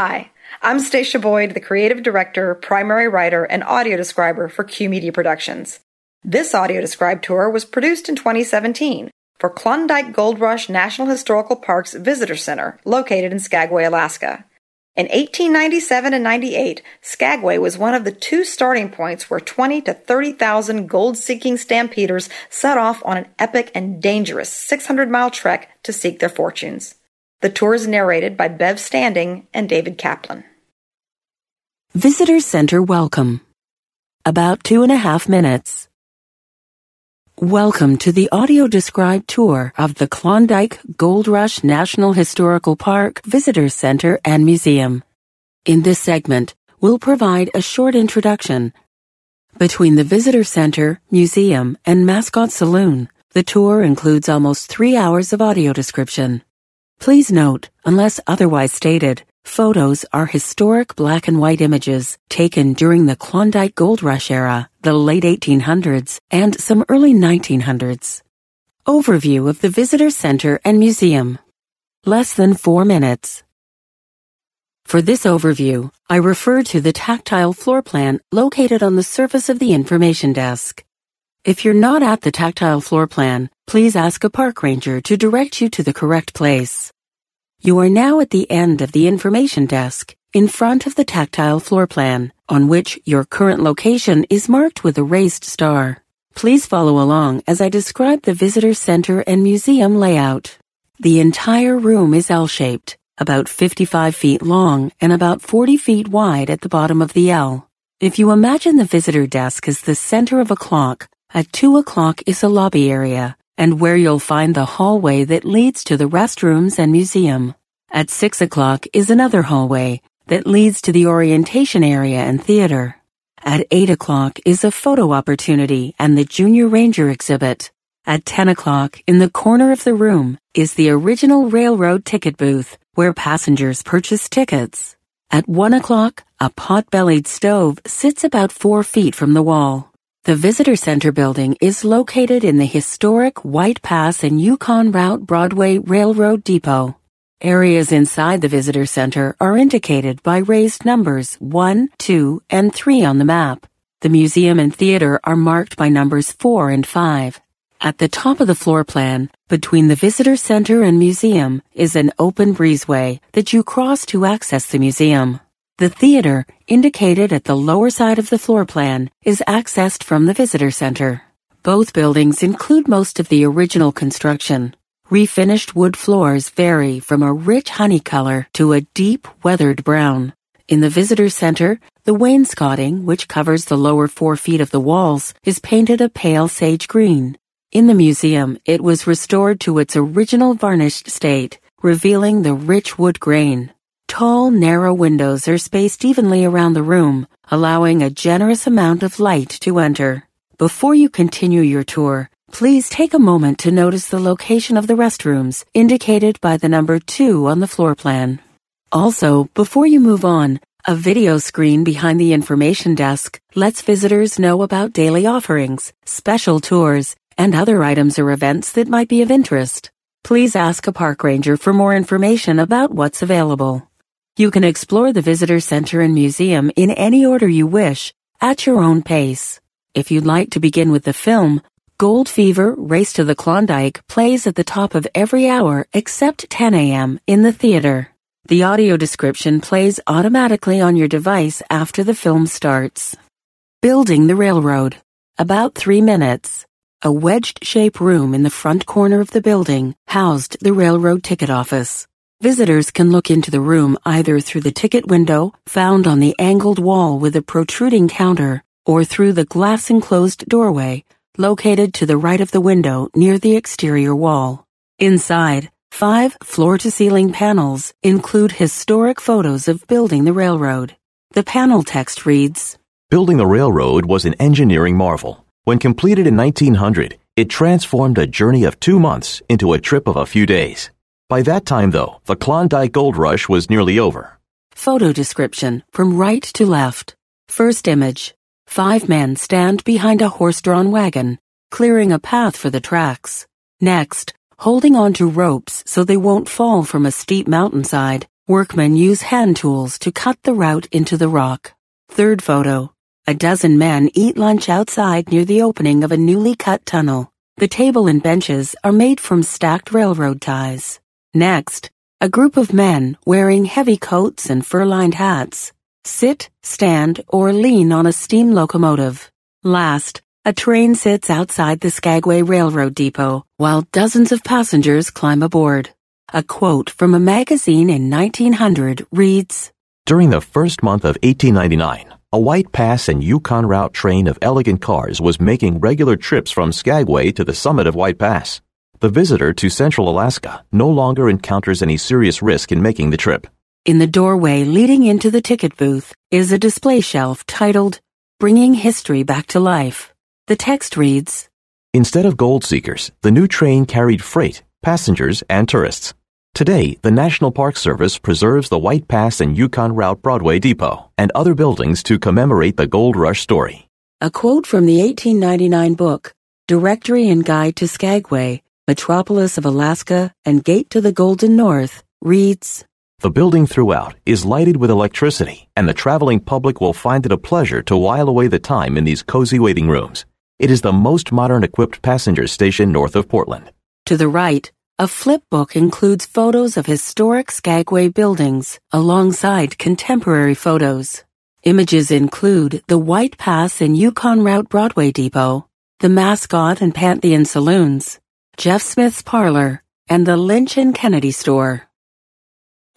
Hi, I'm Stacia Boyd, the creative director, primary writer, and audio describer for Q Media Productions. This audio described tour was produced in 2017 for Klondike Gold Rush National Historical Park's Visitor Center, located in Skagway, Alaska. In 1897 and 98, Skagway was one of the two starting points where 20 to 30,000 gold-seeking stampeders set off on an epic and dangerous 600-mile trek to seek their fortunes. The tour is narrated by Bev Standing and David Kaplan. Visitor Center Welcome. About two and a half minutes. Welcome to the audio described tour of the Klondike Gold Rush National Historical Park Visitor Center and Museum. In this segment, we'll provide a short introduction. Between the Visitor Center, Museum, and Mascot Saloon, the tour includes almost three hours of audio description. Please note, unless otherwise stated, Photos are historic black and white images taken during the Klondike Gold Rush era, the late 1800s, and some early 1900s. Overview of the Visitor Center and Museum. Less than four minutes. For this overview, I refer to the tactile floor plan located on the surface of the information desk. If you're not at the tactile floor plan, please ask a park ranger to direct you to the correct place. You are now at the end of the information desk, in front of the tactile floor plan, on which your current location is marked with a raised star. Please follow along as I describe the visitor center and museum layout. The entire room is L-shaped, about 55 feet long and about 40 feet wide at the bottom of the L. If you imagine the visitor desk as the center of a clock, at 2 o'clock is a lobby area, and where you'll find the hallway that leads to the restrooms and museum. At 6 o'clock is another hallway that leads to the orientation area and theater. At 8 o'clock is a photo opportunity and the Junior Ranger exhibit. At 10 o'clock, in the corner of the room, is the original railroad ticket booth where passengers purchase tickets. At 1 o'clock, a pot-bellied stove sits about 4 feet from the wall. The Visitor Center building is located in the historic White Pass and Yukon Route Broadway Railroad Depot. Areas inside the Visitor Center are indicated by raised numbers 1, 2, and 3 on the map. The museum and theater are marked by numbers 4 and 5. At the top of the floor plan, between the Visitor Center and museum, is an open breezeway that you cross to access the museum. The theater, indicated at the lower side of the floor plan, is accessed from the visitor center. Both buildings include most of the original construction. Refinished wood floors vary from a rich honey color to a deep, weathered brown. In the visitor center, the wainscoting, which covers the lower four feet of the walls, is painted a pale sage green. In the museum, it was restored to its original varnished state, revealing the rich wood grain. Tall, narrow windows are spaced evenly around the room, allowing a generous amount of light to enter. Before you continue your tour, please take a moment to notice the location of the restrooms, indicated by the number 2 on the floor plan. Also, before you move on, a video screen behind the information desk lets visitors know about daily offerings, special tours, and other items or events that might be of interest. Please ask a park ranger for more information about what's available. You can explore the visitor center and museum in any order you wish, at your own pace. If you'd like to begin with the film, Gold Fever Race to the Klondike plays at the top of every hour except 10 a.m. in the theater. The audio description plays automatically on your device after the film starts. Building the Railroad. About three minutes. A wedged-shaped room in the front corner of the building housed the railroad ticket office. Visitors can look into the room either through the ticket window, found on the angled wall with a protruding counter, or through the glass-enclosed doorway, located to the right of the window near the exterior wall. Inside, five floor-to-ceiling panels include historic photos of building the railroad. The panel text reads, Building the railroad was an engineering marvel. When completed in 1900, it transformed a journey of two months into a trip of a few days. By that time, though, the Klondike Gold Rush was nearly over. Photo description from right to left. First image. Five men stand behind a horse-drawn wagon, clearing a path for the tracks. Next, holding on to ropes so they won't fall from a steep mountainside, Workmen use hand tools to cut the route into the rock. Third photo. A dozen men eat lunch outside near the opening of a newly cut tunnel. The table and benches are made from stacked railroad ties. Next, a group of men wearing heavy coats and fur-lined hats sit, stand, or lean on a steam locomotive. Last, a train sits outside the Skagway Railroad Depot while dozens of passengers climb aboard. A quote from a magazine in 1900 reads, During the first month of 1899, a White Pass and Yukon Route train of elegant cars was making regular trips from Skagway to the summit of White Pass. The visitor to central Alaska no longer encounters any serious risk in making the trip. In the doorway leading into the ticket booth is a display shelf titled Bringing History Back to Life. The text reads, Instead of gold seekers, the new train carried freight, passengers, and tourists. Today, the National Park Service preserves the White Pass and Yukon Route Broadway Depot and other buildings to commemorate the Gold Rush story. A quote from the 1899 book, Directory and Guide to Skagway, Metropolis of Alaska and Gate to the Golden North, reads, The building throughout is lighted with electricity, and the traveling public will find it a pleasure to while away the time in these cozy waiting rooms. It is the most modern equipped passenger station north of Portland. To the right, a flip book includes photos of historic Skagway buildings alongside contemporary photos. Images include the White Pass and Yukon Route Broadway Depot, the Mascot and Pantheon Saloons, Jeff Smith's Parlor, and the Lynch and Kennedy Store.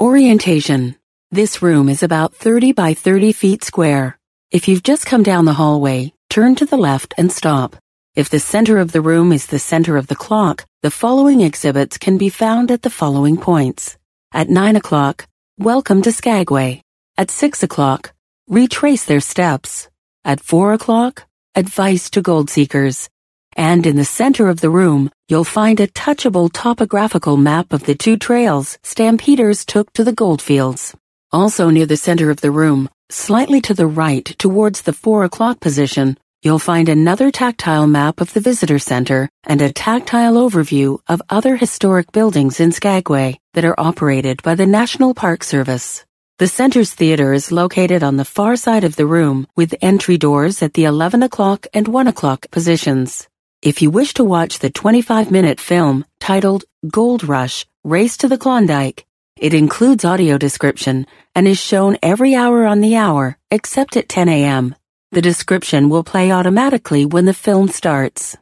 Orientation. This room is about 30 by 30 feet square. If you've just come down the hallway, turn to the left and stop. If the center of the room is the center of the clock, the following exhibits can be found at the following points. At 9 o'clock, welcome to Skagway. At 6 o'clock, retrace their steps. At 4 o'clock, advice to gold seekers. And in the center of the room, you'll find a touchable topographical map of the two trails stampeders took to the goldfields. Also near the center of the room, slightly to the right towards the 4 o'clock position, You'll find another tactile map of the visitor center and a tactile overview of other historic buildings in Skagway that are operated by the National Park Service. The center's theater is located on the far side of the room with entry doors at the 11 o'clock and 1 o'clock positions. If you wish to watch the 25 minute film titled Gold Rush Race to the Klondike, it includes audio description and is shown every hour on the hour except at 10 a.m. The description will play automatically when the film starts.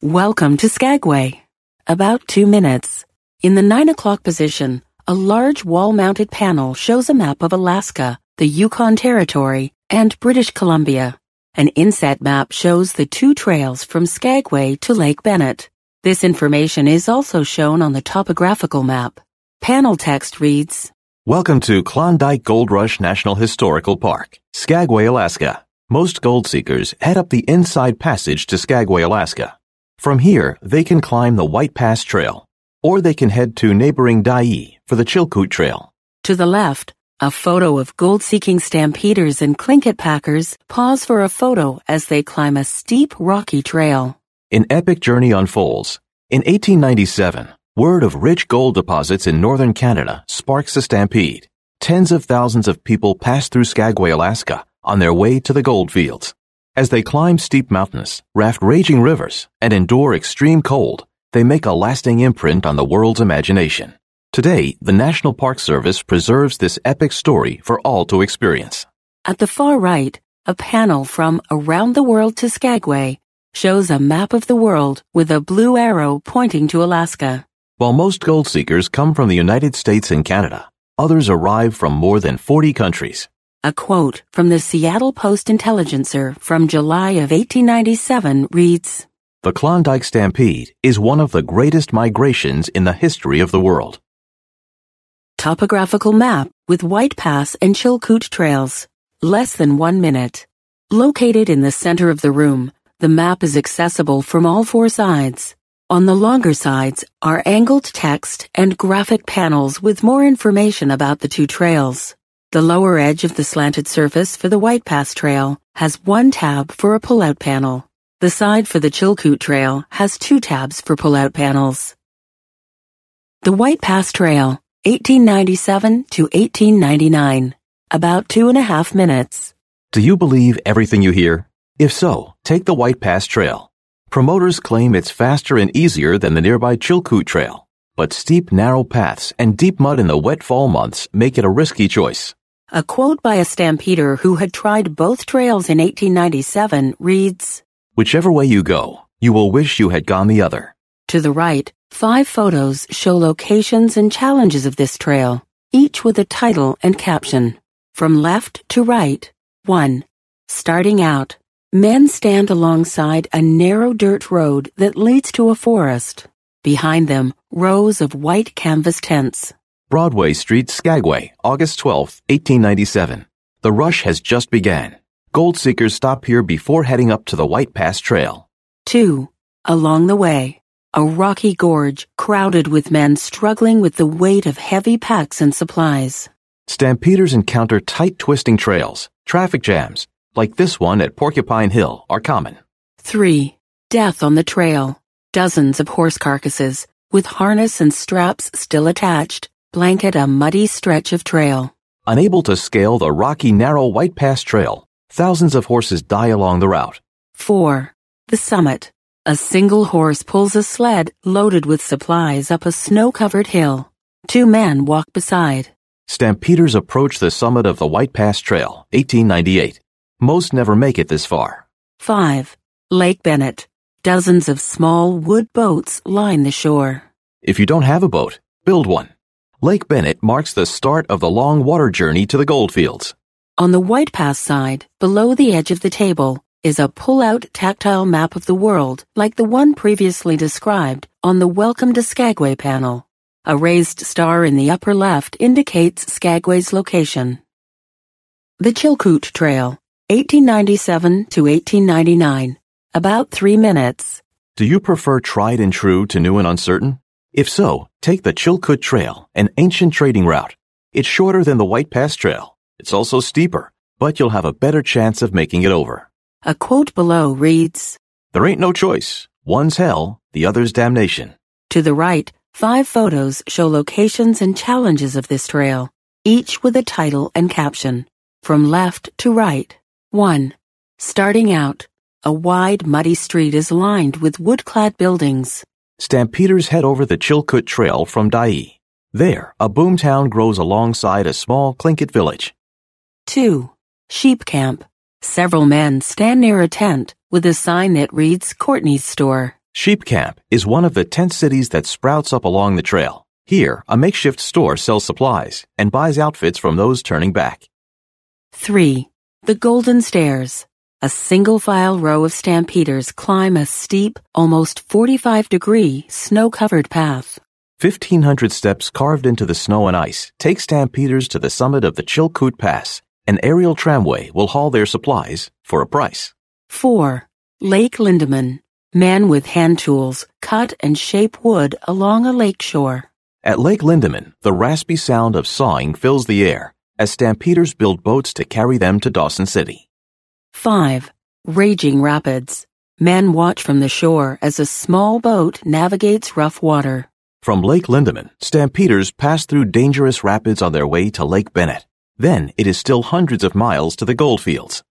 Welcome to Skagway. About two minutes. In the nine o'clock position, a large wall-mounted panel shows a map of Alaska, the Yukon Territory, and British Columbia. An inset map shows the two trails from Skagway to Lake Bennett. This information is also shown on the topographical map. Panel text reads, Welcome to Klondike Gold Rush National Historical Park, Skagway, Alaska. Most gold seekers head up the inside passage to Skagway, Alaska. From here, they can climb the White Pass Trail, or they can head to neighboring Dyea for the Chilkoot Trail. To the left, a photo of gold-seeking stampeders and Tlingit packers pause for a photo as they climb a steep, rocky trail. An epic journey unfolds. In 1897, word of rich gold deposits in northern Canada sparks a stampede. Tens of thousands of people pass through Skagway, Alaska, on their way to the gold fields. As they climb steep mountains, raft raging rivers, and endure extreme cold, they make a lasting imprint on the world's imagination. Today, the National Park Service preserves this epic story for all to experience. At the far right, a panel from Around the World to Skagway shows a map of the world with a blue arrow pointing to Alaska. While most gold seekers come from the United States and Canada, others arrive from more than 40 countries. A quote from the Seattle Post Intelligencer from July of 1897 reads, The Klondike Stampede is one of the greatest migrations in the history of the world. Topographical map with White Pass and Chilkoot trails. Less than one minute. Located in the center of the room, the map is accessible from all four sides. On the longer sides are angled text and graphic panels with more information about the two trails. The lower edge of the slanted surface for the White Pass Trail has one tab for a pull-out panel. The side for the Chilkoot Trail has two tabs for pull-out panels. The White Pass Trail. 1897 to 1899. About two and a half minutes. Do you believe everything you hear? If so, take the White Pass Trail. Promoters claim it's faster and easier than the nearby Chilkoot Trail, but steep, narrow paths and deep mud in the wet fall months make it a risky choice. A quote by a stampeder who had tried both trails in 1897 reads, Whichever way you go, you will wish you had gone the other. To the right, five photos show locations and challenges of this trail, each with a title and caption. From left to right, 1. Starting out, men stand alongside a narrow dirt road that leads to a forest. Behind them, rows of white canvas tents. Broadway Street, Skagway, August 12, 1897. The rush has just begun. Gold seekers stop here before heading up to the White Pass Trail. 2. Along the way, a rocky gorge crowded with men struggling with the weight of heavy packs and supplies. Stampeders encounter tight twisting trails. Traffic jams, like this one at Porcupine Hill, are common. 3. Death on the trail. Dozens of horse carcasses, with harness and straps still attached, blanket a muddy stretch of trail. Unable to scale the rocky, narrow White Pass Trail, thousands of horses die along the route. 4. The summit. A single horse pulls a sled loaded with supplies up a snow-covered hill. Two men walk beside. Stampeders approach the summit of the White Pass Trail, 1898. Most never make it this far. 5. Lake Bennett. Dozens of small wood boats line the shore. If you don't have a boat, build one. Lake Bennett marks the start of the long water journey to the goldfields. On the White Pass side, below the edge of the table, is a pull-out tactile map of the world like the one previously described on the Welcome to Skagway panel. A raised star in the upper left indicates Skagway's location. The Chilkoot Trail, 1897 to 1899. About three minutes. Do you prefer tried and true to new and uncertain? If so, take the Chilkoot Trail, an ancient trading route. It's shorter than the White Pass Trail. It's also steeper, but you'll have a better chance of making it over. A quote below reads, There ain't no choice. One's hell, the other's damnation. To the right, five photos show locations and challenges of this trail, each with a title and caption. From left to right. 1. Starting out, a wide, muddy street is lined with wood-clad buildings. Stampeders head over the Chilkoot Trail from Dyea. There, a boomtown grows alongside a small Tlingit village. 2. Sheep Camp. Several men stand near a tent with a sign that reads Courtney's Store. Sheep Camp is one of the tent cities that sprouts up along the trail. Here, a makeshift store sells supplies and buys outfits from those turning back. 3. The Golden Stairs. A single file row of stampeders climb a steep, almost 45 degree, snow covered path. 1,500 steps carved into the snow and ice take stampeders to the summit of the Chilkoot Pass. An aerial tramway will haul their supplies for a price. 4. Lake Lindeman. Man with hand tools cut and shape wood along a lake shore. At Lake Lindeman, the raspy sound of sawing fills the air as stampeders build boats to carry them to Dawson City. 5. Raging Rapids. Men watch from the shore as a small boat navigates rough water. From Lake Lindeman, stampeders pass through dangerous rapids on their way to Lake Bennett. Then it is still hundreds of miles to the goldfields.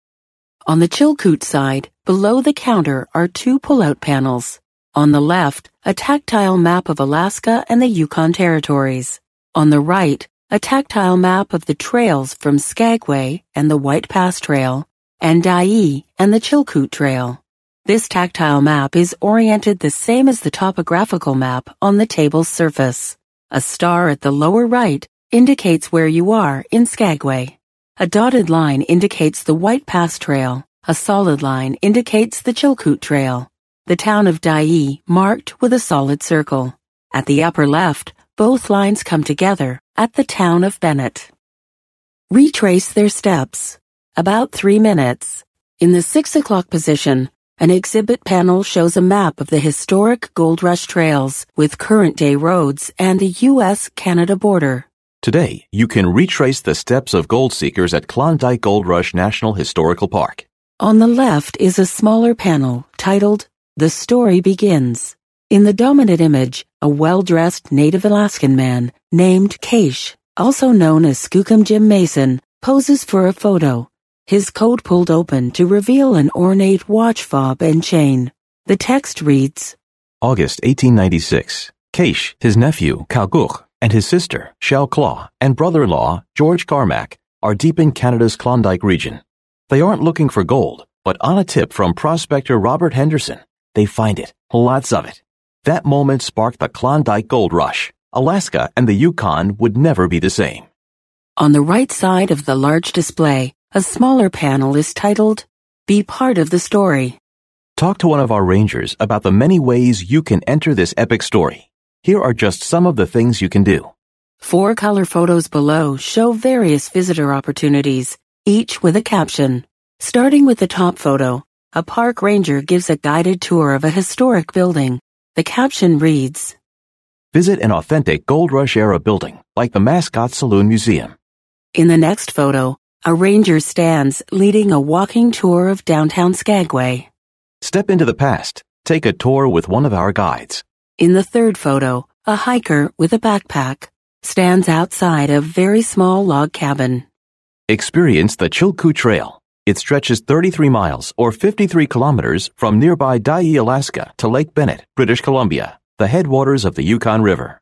On the Chilkoot side, below the counter are two pull-out panels. On the left, a tactile map of Alaska and the Yukon territories. On the right, a tactile map of the trails from Skagway and the White Pass Trail, and Dyea and the Chilkoot Trail. This tactile map is oriented the same as the topographical map on the table's surface. A star at the lower right indicates where you are in Skagway. A dotted line indicates the White Pass Trail. A solid line indicates the Chilkoot Trail. The town of Dyea marked with a solid circle. At the upper left, both lines come together at the town of Bennett. Retrace their steps. About three minutes. In the six o'clock position, an exhibit panel shows a map of the historic Gold Rush trails with current day roads and the U.S. Canada border. Today, you can retrace the steps of gold seekers at Klondike Gold Rush National Historical Park. On the left is a smaller panel titled The Story Begins. In the dominant image, a well-dressed native Alaskan man named Keish, also known as Skookum Jim Mason, poses for a photo. His coat pulled open to reveal an ornate watch fob and chain. The text reads, August 1896. Keish, his nephew, Kalguk, and his sister, Shaaw Tláa, and brother-in-law, George Carmack, are deep in Canada's Klondike region. They aren't looking for gold, but on a tip from prospector Robert Henderson, they find it, lots of it. That moment sparked the Klondike Gold Rush. Alaska and the Yukon would never be the same. On the right side of the large display, a smaller panel is titled, Be Part of the Story. Talk to one of our rangers about the many ways you can enter this epic story. Here are just some of the things you can do. Four color photos below show various visitor opportunities, each with a caption. Starting with the top photo, a park ranger gives a guided tour of a historic building. The caption reads, Visit an authentic Gold Rush era building, like the Mascot Saloon Museum. In the next photo, a ranger stands leading a walking tour of downtown Skagway. Step into the past. Take a tour with one of our guides. In the third photo, a hiker with a backpack stands outside a very small log cabin. Experience the Chilkoot Trail. It stretches 33 miles or 53 kilometers from nearby Dyea, Alaska to Lake Bennett, British Columbia, the headwaters of the Yukon River.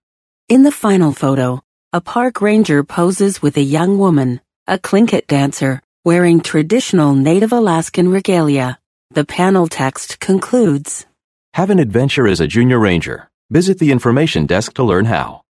In the final photo, a park ranger poses with a young woman, a Tlingit dancer, wearing traditional Native Alaskan regalia. The panel text concludes Have an adventure as a junior ranger. Visit the information desk to learn how.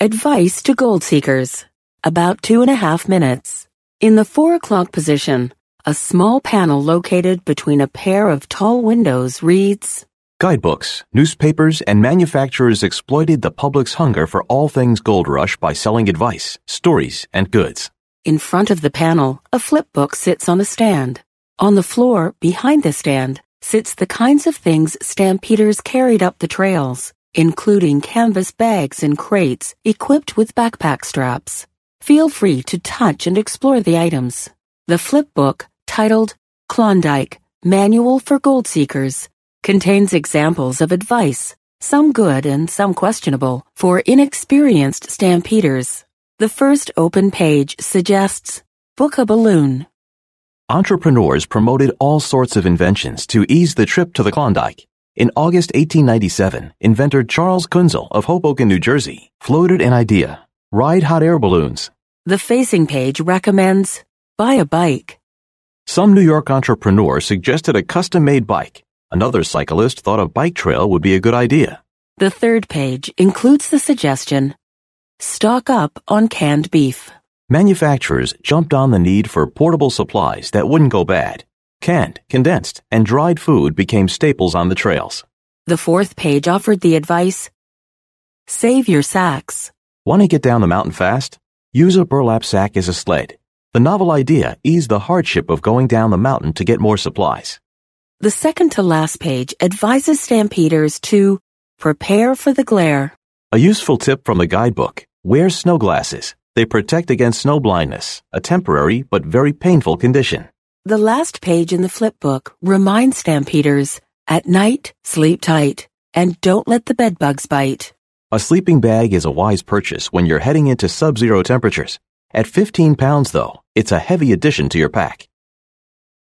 Advice to gold seekers. About two and a half minutes. In the four o'clock position, a small panel located between a pair of tall windows reads, Guidebooks, newspapers, and manufacturers exploited the public's hunger for all things gold rush by selling advice, stories, and goods. In front of the panel, a flip book sits on a stand. On the floor, behind the stand, sits the kinds of things stampeders carried up the trails, including canvas bags and crates equipped with backpack straps. Feel free to touch and explore the items. The flip book, titled Klondike Manual for Gold Seekers, contains examples of advice, some good and some questionable, for inexperienced stampeders. The first open page suggests book a balloon. Entrepreneurs promoted all sorts of inventions to ease the trip to the Klondike. In August 1897, inventor Charles Kunzel of Hoboken, New Jersey, floated an idea. Ride hot air balloons. The facing page recommends buy a bike. Some New York entrepreneur suggested a custom-made bike. Another cyclist thought a bike trail would be a good idea. The third page includes the suggestion stock up on canned beef. Manufacturers jumped on the need for portable supplies that wouldn't go bad. Canned, condensed, and dried food became staples on the trails. The fourth page offered the advice save your sacks. Want to get down the mountain fast? Use a burlap sack as a sled. The novel idea eased the hardship of going down the mountain to get more supplies. The second to last page advises stampeders to prepare for the glare. A useful tip from the guidebook wear snow glasses. They protect against snow blindness, a temporary but very painful condition. The last page in the flip book reminds stampeders at night, sleep tight, and don't let the bedbugs bite. A sleeping bag is a wise purchase when you're heading into sub zero temperatures. At 15 pounds, though, it's a heavy addition to your pack.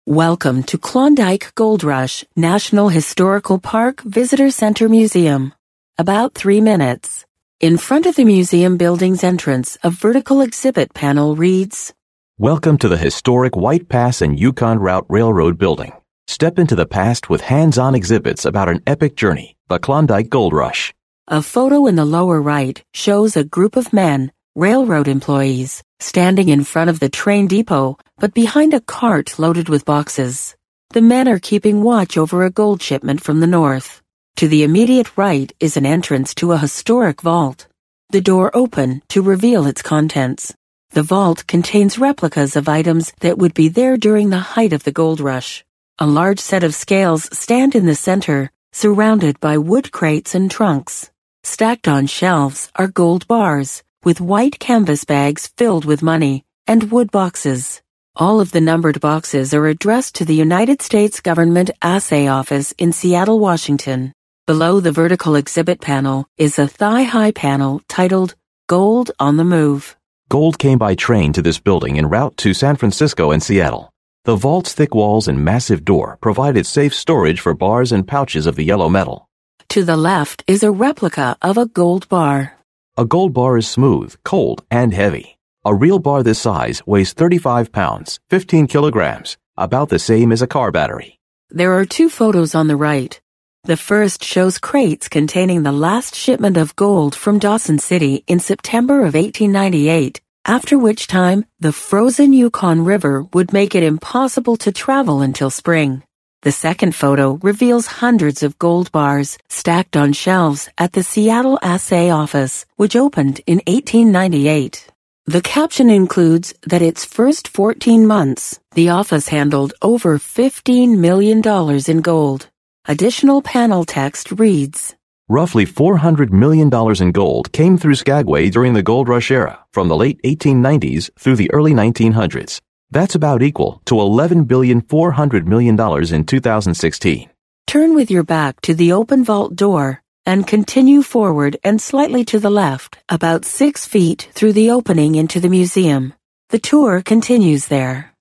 Welcome to Klondike Gold Rush National Historical Park Visitor Center Museum. About three minutes. In front of the museum building's entrance, a vertical exhibit panel reads, Welcome to the historic White Pass and Yukon Route Railroad building. Step into the past with hands-on exhibits about an epic journey, the Klondike Gold Rush. A photo in the lower right shows a group of men, railroad employees, standing in front of the train depot, but behind a cart loaded with boxes. The men are keeping watch over a gold shipment from the north. To the immediate right is an entrance to a historic vault. The door open to reveal its contents. The vault contains replicas of items that would be there during the height of the gold rush. A large set of scales stand in the center, surrounded by wood crates and trunks. Stacked on shelves are gold bars, with white canvas bags filled with money, and wood boxes. All of the numbered boxes are addressed to the United States Government Assay Office in Seattle, Washington. Below the vertical exhibit panel is a thigh-high panel titled Gold on the Move. Gold came by train to this building en route to San Francisco and Seattle. The vault's thick walls and massive door provided safe storage for bars and pouches of the yellow metal. To the left is a replica of a gold bar. A gold bar is smooth, cold, and heavy. A real bar this size weighs 35 pounds, 15 kilograms, about the same as a car battery. There are two photos on the right. The first shows crates containing the last shipment of gold from Dawson City in September of 1898, after which time the frozen Yukon River would make it impossible to travel until spring. The second photo reveals hundreds of gold bars stacked on shelves at the Seattle Assay Office, which opened in 1898. The caption includes that its first 14 months, the office handled over $15 million in gold. Additional panel text reads, Roughly $400 million in gold came through Skagway during the gold rush era, from the late 1890s through the early 1900s. That's about equal to $11,400 million in 2016. Turn with your back to the open vault door and continue forward and slightly to the left, about six feet through the opening into the museum. The tour continues there.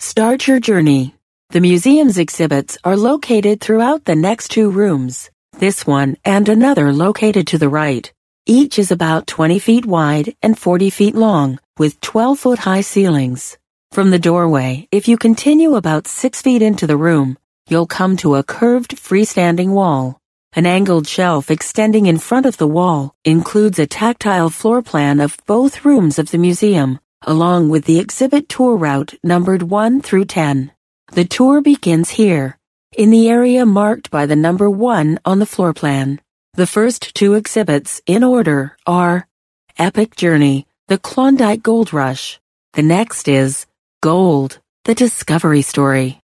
Start your journey. The museum's exhibits are located throughout the next two rooms, this one and another located to the right. Each is about 20 feet wide and 40 feet long, with 12 foot high ceilings. From the doorway, if you continue about 6 feet into the room, you'll come to a curved freestanding wall. An angled shelf extending in front of the wall includes a tactile floor plan of both rooms of the museum, along with the exhibit tour route numbered 1 through 10. The tour begins here, in the area marked by the number 1 on the floor plan. The first two exhibits, in order, are Epic Journey, the Klondike Gold Rush. The next is Gold, the Discovery Story.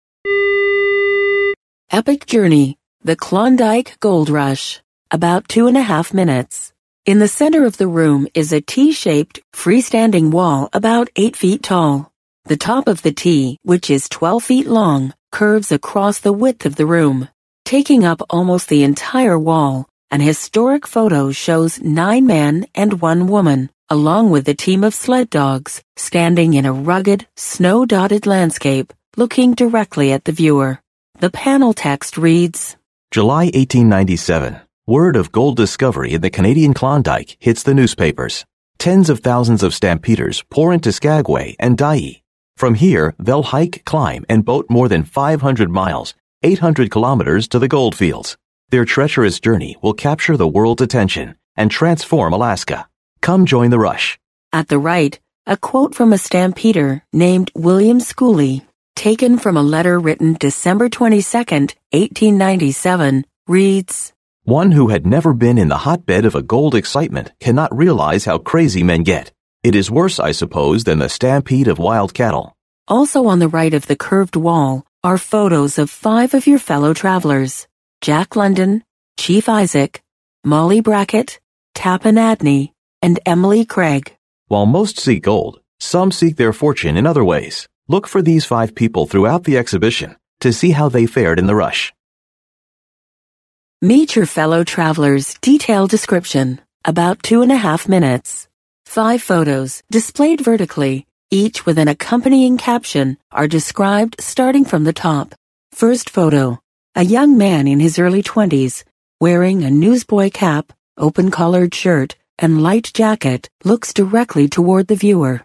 Epic Journey, the Klondike Gold Rush. About two and a half minutes. In the center of the room is a T-shaped, freestanding wall about eight feet tall. The top of the T, which is 12 feet long, curves across the width of the room, taking up almost the entire wall. An historic photo shows nine men and one woman, along with a team of sled dogs, standing in a rugged, snow-dotted landscape, looking directly at the viewer. The panel text reads, July 1897. Word of gold discovery in the Canadian Klondike hits the newspapers. Tens of thousands of stampeders pour into Skagway and Dyea from here, they'll hike, climb, and boat more than 500 miles, 800 kilometers to the goldfields. Their treacherous journey will capture the world's attention and transform Alaska. Come join the rush. At the right, a quote from a stampeder named William Schooley, taken from a letter written December 22, 1897, reads, One who had never been in the hotbed of a gold excitement cannot realize how crazy men get. It is worse, I suppose, than the stampede of wild cattle. Also on the right of the curved wall are photos of five of your fellow travelers Jack London, Chief Isaac, Molly Brackett, Tappan Adney, and Emily Craig. While most seek gold, some seek their fortune in other ways. Look for these five people throughout the exhibition to see how they fared in the rush. Meet your fellow travelers detailed description, about two and a half minutes. Five photos, displayed vertically, each with an accompanying caption, are described starting from the top. First photo, a young man in his early 20s, wearing a newsboy cap, open collared shirt, and light jacket, looks directly toward the viewer.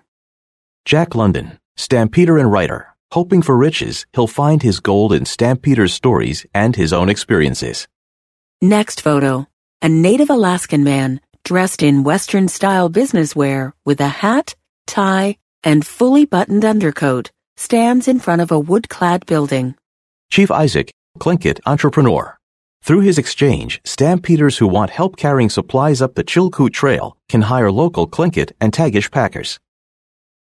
Jack London, stampeder and writer. Hoping for riches, he'll find his gold in Stampeder's stories and his own experiences. Next photo, a native Alaskan man dressed in Western style business wear with a hat, tie, and fully buttoned undercoat, stands in front of a wood clad building. Chief Isaac, Tlingit entrepreneur. Through his exchange, stampeders who want help carrying supplies up the Chilkoot Trail can hire local Tlingit and Tagish packers.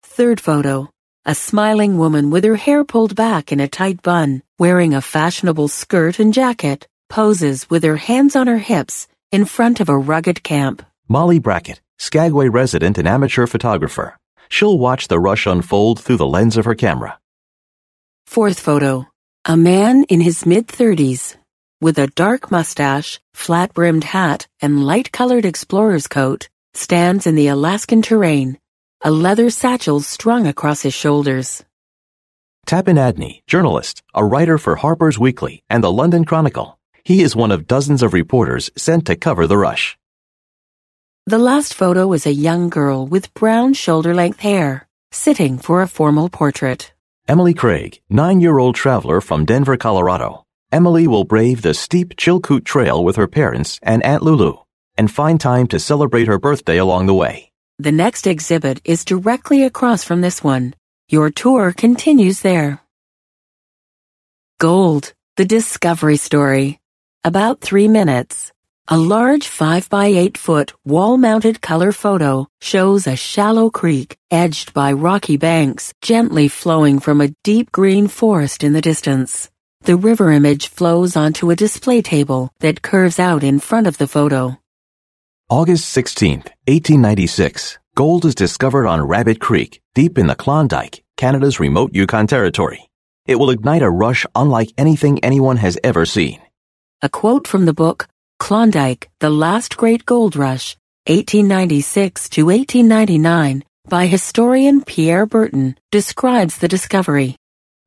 Third photo. A smiling woman with her hair pulled back in a tight bun, wearing a fashionable skirt and jacket, poses with her hands on her hips in front of a rugged camp. Molly Brackett, Skagway resident and amateur photographer. She'll watch the rush unfold through the lens of her camera. Fourth photo. A man in his mid 30s. with a dark mustache, flat brimmed hat, and light colored explorer's coat, stands in the Alaskan terrain, a leather satchel strung across his shoulders. Tappan Adney, journalist, a writer for Harper's Weekly and the London Chronicle. He is one of dozens of reporters sent to cover the rush. The last photo is a young girl with brown shoulder length hair, sitting for a formal portrait. Emily Craig, nine year old traveler from Denver, Colorado. Emily will brave the steep Chilkoot Trail with her parents and Aunt Lulu and find time to celebrate her birthday along the way. The next exhibit is directly across from this one. Your tour continues there. Gold, the discovery story. About three minutes. A large 5 by 8 foot wall mounted color photo shows a shallow creek edged by rocky banks gently flowing from a deep green forest in the distance. The river image flows onto a display table that curves out in front of the photo. August 16, 1896. Gold is discovered on Rabbit Creek, deep in the Klondike, Canada's remote Yukon Territory. It will ignite a rush unlike anything anyone has ever seen. A quote from the book Klondike, The Last Great Gold Rush, 1896 to 1899, by historian Pierre Berton, describes the discovery.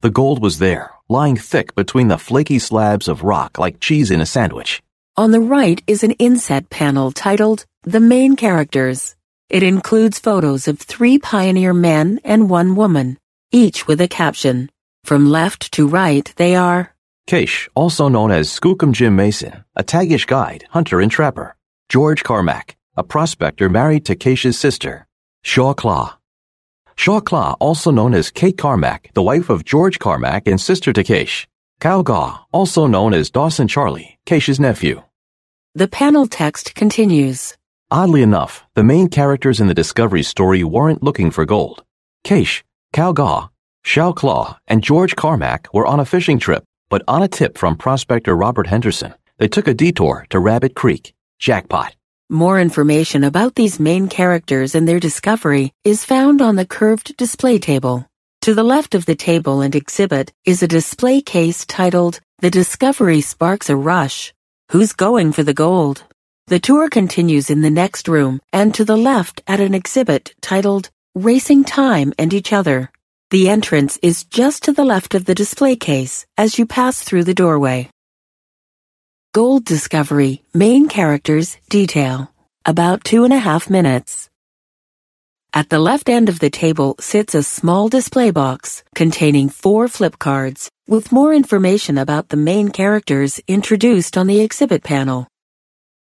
The gold was there, lying thick between the flaky slabs of rock like cheese in a sandwich. On the right is an inset panel titled The Main Characters. It includes photos of three pioneer men and one woman, each with a caption. From left to right, they are Keish, also known as Skookum Jim Mason, a Tagish guide, hunter, and trapper. George Carmack, a prospector married to Keish's sister. Shaaw Tláa. Shaaw Tláa, also known as Kate Carmack, the wife of George Carmack and sister to Keish. Cow Gaw, also known as Dawson Charlie, Keish's nephew. The panel text continues. Oddly enough, the main characters in the discovery story weren't looking for gold. Keish, Cow Gaw, Shaaw Tláa, and George Carmack were on a fishing trip but on a tip from prospector Robert Henderson, they took a detour to Rabbit Creek. Jackpot. More information about these main characters and their discovery is found on the curved display table. To the left of the table and exhibit is a display case titled The Discovery Sparks a Rush. Who's going for the gold? The tour continues in the next room and to the left at an exhibit titled Racing Time and Each Other. The entrance is just to the left of the display case as you pass through the doorway. Gold Discovery, main characters, detail. About two and a half minutes. At the left end of the table sits a small display box containing four flip cards with more information about the main characters introduced on the exhibit panel.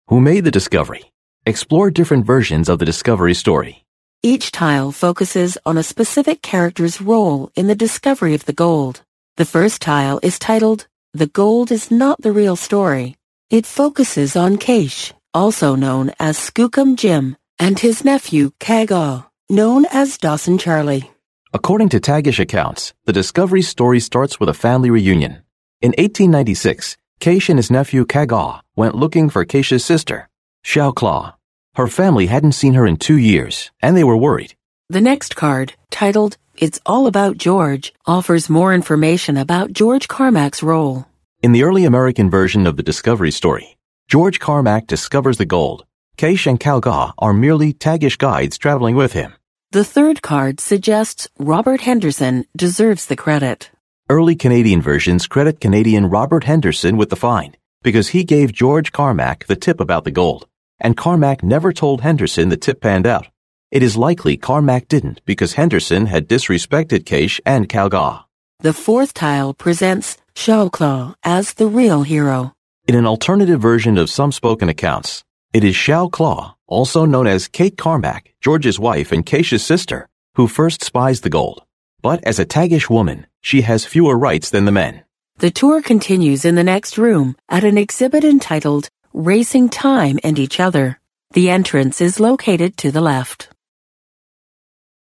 Who made the discovery? Explore different versions of the discovery story. Each tile focuses on a specific character's role in the discovery of the gold. The first tile is titled, The Gold is Not the Real Story. It focuses on Keish, also known as Skookum Jim, and his nephew Kagaw, known as Dawson Charlie. According to Tagish accounts, the discovery story starts with a family reunion. In 1896, Keish and his nephew Kagaw went looking for Keish's sister, Shaaw Tláa, her family hadn't seen her in two years, and they were worried. The next card, titled It's All About George, offers more information about George Carmack's role. In the early American version of the discovery story, George Carmack discovers the gold. Keish and Calgaw are merely Tagish guides traveling with him. The third card suggests Robert Henderson deserves the credit. Early Canadian versions credit Canadian Robert Henderson with the find because he gave George Carmack the tip about the gold and Carmack never told Henderson the tip panned out. It is likely Carmack didn't because Henderson had disrespected Keish and Calgaw. The fourth tile presents Claw as the real hero. In an alternative version of some spoken accounts, it is Shaaw Tláa, also known as Kate Carmack, George's wife and Keish's sister, who first spies the gold. But as a Tagish woman, she has fewer rights than the men. The tour continues in the next room at an exhibit entitled racing time and each other. The entrance is located to the left.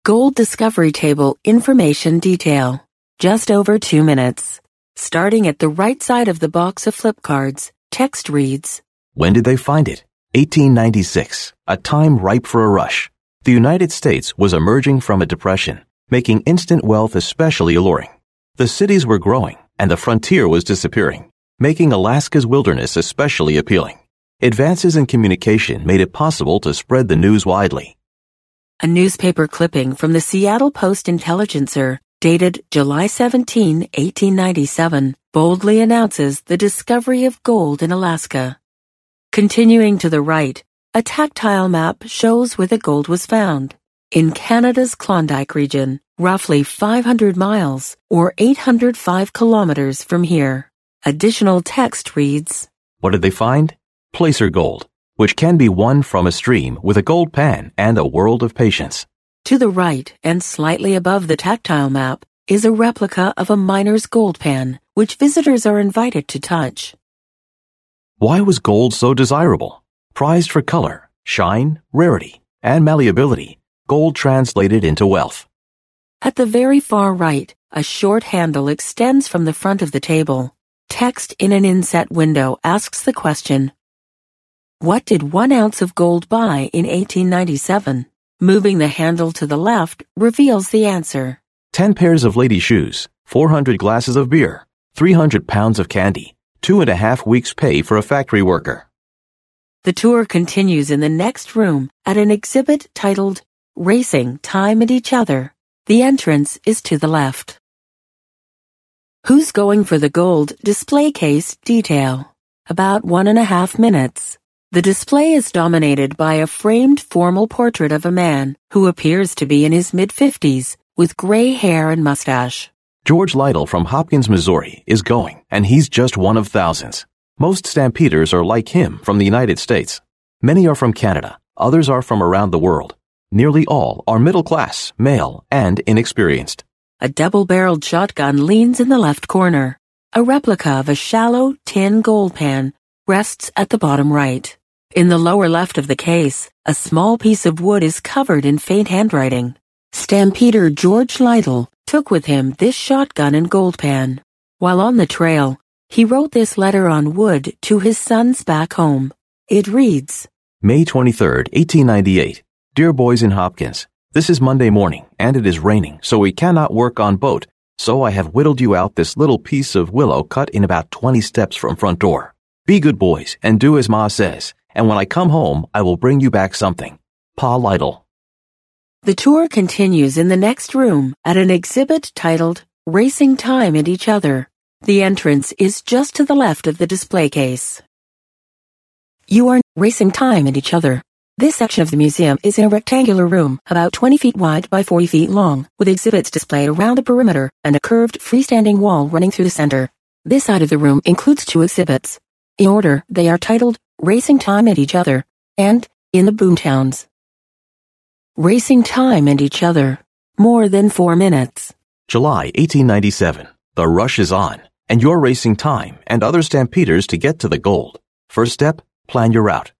Gold Discovery Table Information Detail. Just over two minutes. Starting at the right side of the box of flip cards, text reads, When did they find it? 1896. A time ripe for a rush. The United States was emerging from a depression, making instant wealth especially alluring. The cities were growing, and the frontier was disappearing. making Alaska's wilderness especially appealing. Advances in communication made it possible to spread the news widely. A newspaper clipping from the Seattle Post Intelligencer, dated July 17, 1897, boldly announces the discovery of gold in Alaska. Continuing to the right, a tactile map shows where the gold was found. In Canada's Klondike region, roughly 500 miles or 805 kilometers from here. Additional text reads, What did they find? Placer gold, which can be won from a stream with a gold pan and a world of patience. To the right and slightly above the tactile map is a replica of a miner's gold pan, which visitors are invited to touch. Why was gold so desirable? Prized for color, shine, rarity, and malleability, gold translated into wealth. At the very far right, a short handle extends from the front of the table. Text in an inset window asks the question, What did one ounce of gold buy in 1897? Moving the handle to the left reveals the answer. 10 pairs of lady shoes, 400 glasses of beer, 300 pounds of candy, two and a half weeks' pay for a factory worker. The tour continues in the next room at an exhibit titled Racing Time and Each Other. The entrance is to the left. Who's going for the gold display case detail? About one and a half minutes. The display is dominated by a framed formal portrait of a man who appears to be in his mid-fifties with gray hair and mustache. George Lytle from Hopkins, Missouri is going, and he's just one of thousands. Most stampeders are like him from the United States. Many are from Canada, others are from around the world. Nearly all are middle class, male, and inexperienced. A double-barreled shotgun leans in the left corner. A replica of a shallow tin gold pan rests at the bottom right. In the lower left of the case, a small piece of wood is covered in faint handwriting. Stampeder George Lytle took with him this shotgun and gold pan. While on the trail, he wrote this letter on wood to his sons back home. It reads, May 23, 1898. Dear boys in Hopkins, this is Monday morning, and it is raining, so we cannot work on boat, so I have whittled you out this little piece of willow cut in about 20 steps from front door. Be good boys, and do as Ma says, and when I come home, I will bring you back something. Pa Lytle. The tour continues in the next room at an exhibit titled Racing Time and Each Other. The entrance is just to the left of the display case. You are racing time and each other. This section of the museum is in a rectangular room about 20 feet wide by 40 feet long, with exhibits displayed around the perimeter and a curved freestanding wall running through the center. This side of the room includes two exhibits. In order, they are titled Racing Time at Each Other and In the Boomtowns. Racing Time and Each Other. More than four minutes. July 1897. The rush is on, and you're racing time and other stampeders to get to the gold. First step, plan your route.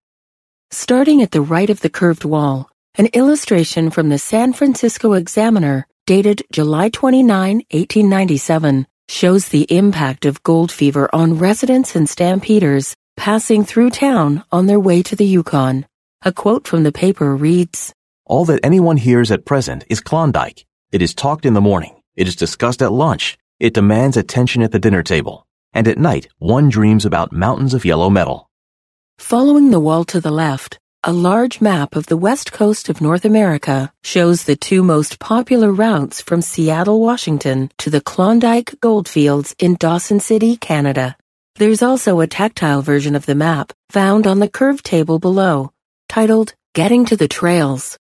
Starting at the right of the curved wall, an illustration from the San Francisco Examiner, dated July 29, 1897, shows the impact of gold fever on residents and stampeders passing through town on their way to the Yukon. A quote from the paper reads, All that anyone hears at present is Klondike. It is talked in the morning. It is discussed at lunch. It demands attention at the dinner table. And at night, one dreams about mountains of yellow metal. Following the wall to the left, a large map of the west coast of North America shows the two most popular routes from Seattle, Washington to the Klondike goldfields in Dawson City, Canada. There's also a tactile version of the map found on the curved table below, titled Getting to the Trails.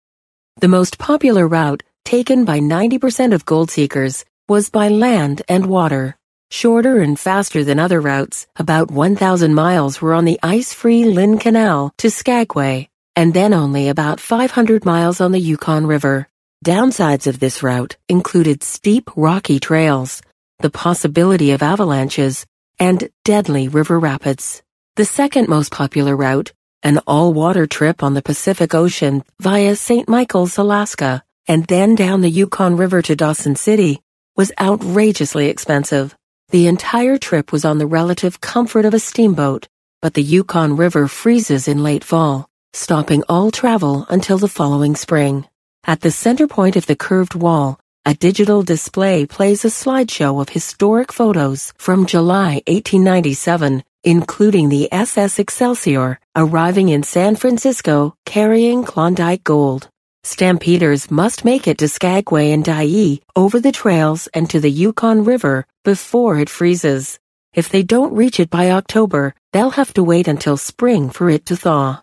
The most popular route, taken by 90% of gold seekers, was by land and water. Shorter and faster than other routes, about 1,000 miles were on the ice-free Lynn Canal to Skagway, and then only about 500 miles on the Yukon River. Downsides of this route included steep, rocky trails, the possibility of avalanches, and deadly river rapids. The second most popular route, an all-water trip on the Pacific Ocean via St. Michael's, Alaska, and then down the Yukon River to Dawson City, was outrageously expensive. The entire trip was on the relative comfort of a steamboat, but the Yukon River freezes in late fall, stopping all travel until the following spring. At the center point of the curved wall, a digital display plays a slideshow of historic photos from July 1897, including the SS Excelsior arriving in San Francisco carrying Klondike gold. Stampeders must make it to Skagway and Dyea over the trails and to the Yukon River before it freezes. If they don't reach it by October, they'll have to wait until spring for it to thaw.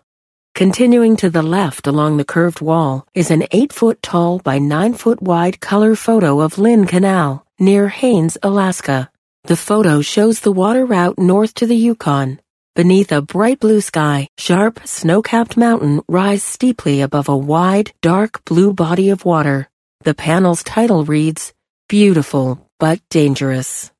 Continuing to the left along the curved wall is an 8 foot tall by 9 foot wide color photo of Lynn Canal near Haines, Alaska. The photo shows the water route north to the Yukon. Beneath a bright blue sky, sharp, snow-capped mountain rise steeply above a wide, dark blue body of water. The panel's title reads, Beautiful but Dangerous.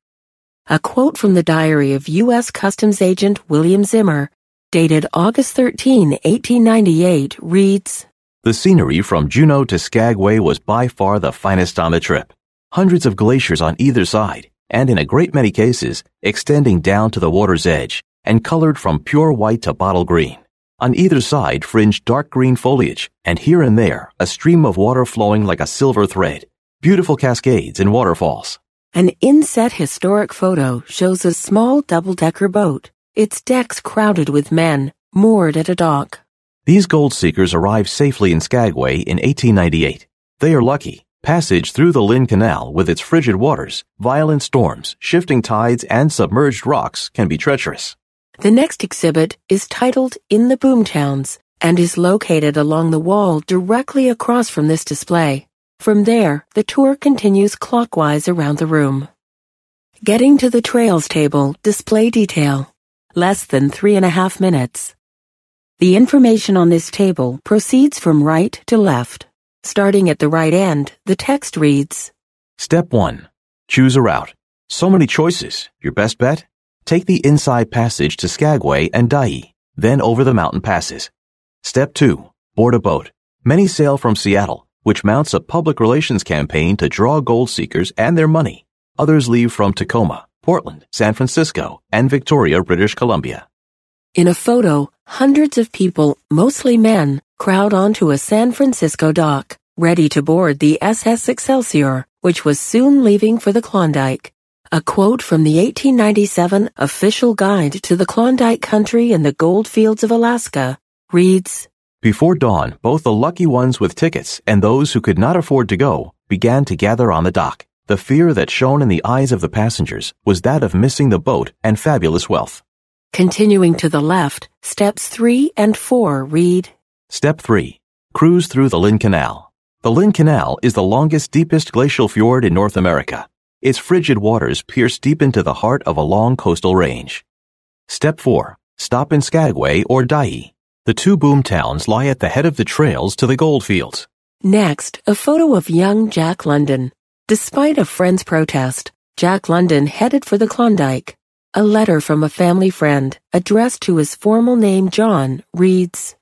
A quote from the diary of U.S. Customs Agent William Zimmer dated August 13, 1898, reads The scenery from Juneau to Skagway was by far the finest on the trip. Hundreds of glaciers on either side, and in a great many cases, extending down to the water's edge, and colored from pure white to bottle green. On either side fringed dark green foliage, and here and there a stream of water flowing like a silver thread. Beautiful cascades and waterfalls. An inset historic photo shows a small double-decker boat its decks crowded with men, moored at a dock. These gold seekers arrived safely in Skagway in 1898. They are lucky. Passage through the Lynn Canal with its frigid waters, violent storms, shifting tides, and submerged rocks can be treacherous. The next exhibit is titled In the Boomtowns and is located along the wall directly across from this display. From there, the tour continues clockwise around the room. Getting to the trails table, display detail less than three and a half minutes. The information on this table proceeds from right to left. Starting at the right end, the text reads Step 1. Choose a route. So many choices. Your best bet? Take the inside passage to Skagway and Dyea, then over the mountain passes. Step 2. Board a boat. Many sail from Seattle, which mounts a public relations campaign to draw gold seekers and their money. Others leave from Tacoma, Portland, San Francisco, and Victoria, British Columbia. In a photo, hundreds of people, mostly men, crowd onto a San Francisco dock, ready to board the SS Excelsior, which was soon leaving for the Klondike. A quote from the 1897 official guide to the Klondike country and the gold fields of Alaska reads, Before dawn, both the lucky ones with tickets and those who could not afford to go began to gather on the dock. The fear that shone in the eyes of the passengers was that of missing the boat and fabulous wealth. Continuing to the left, steps 3 and 4 read Step 3. Cruise through the Lynn Canal. The Lynn Canal is the longest, deepest glacial fjord in North America. Its frigid waters pierce deep into the heart of a long coastal range. Step 4. Stop in Skagway or Dyea. The two boom towns lie at the head of the trails to the gold fields. Next, a photo of young Jack London, Despite a friend's protest, Jack London headed for the Klondike. A letter from a family friend, addressed to his formal name John, reads,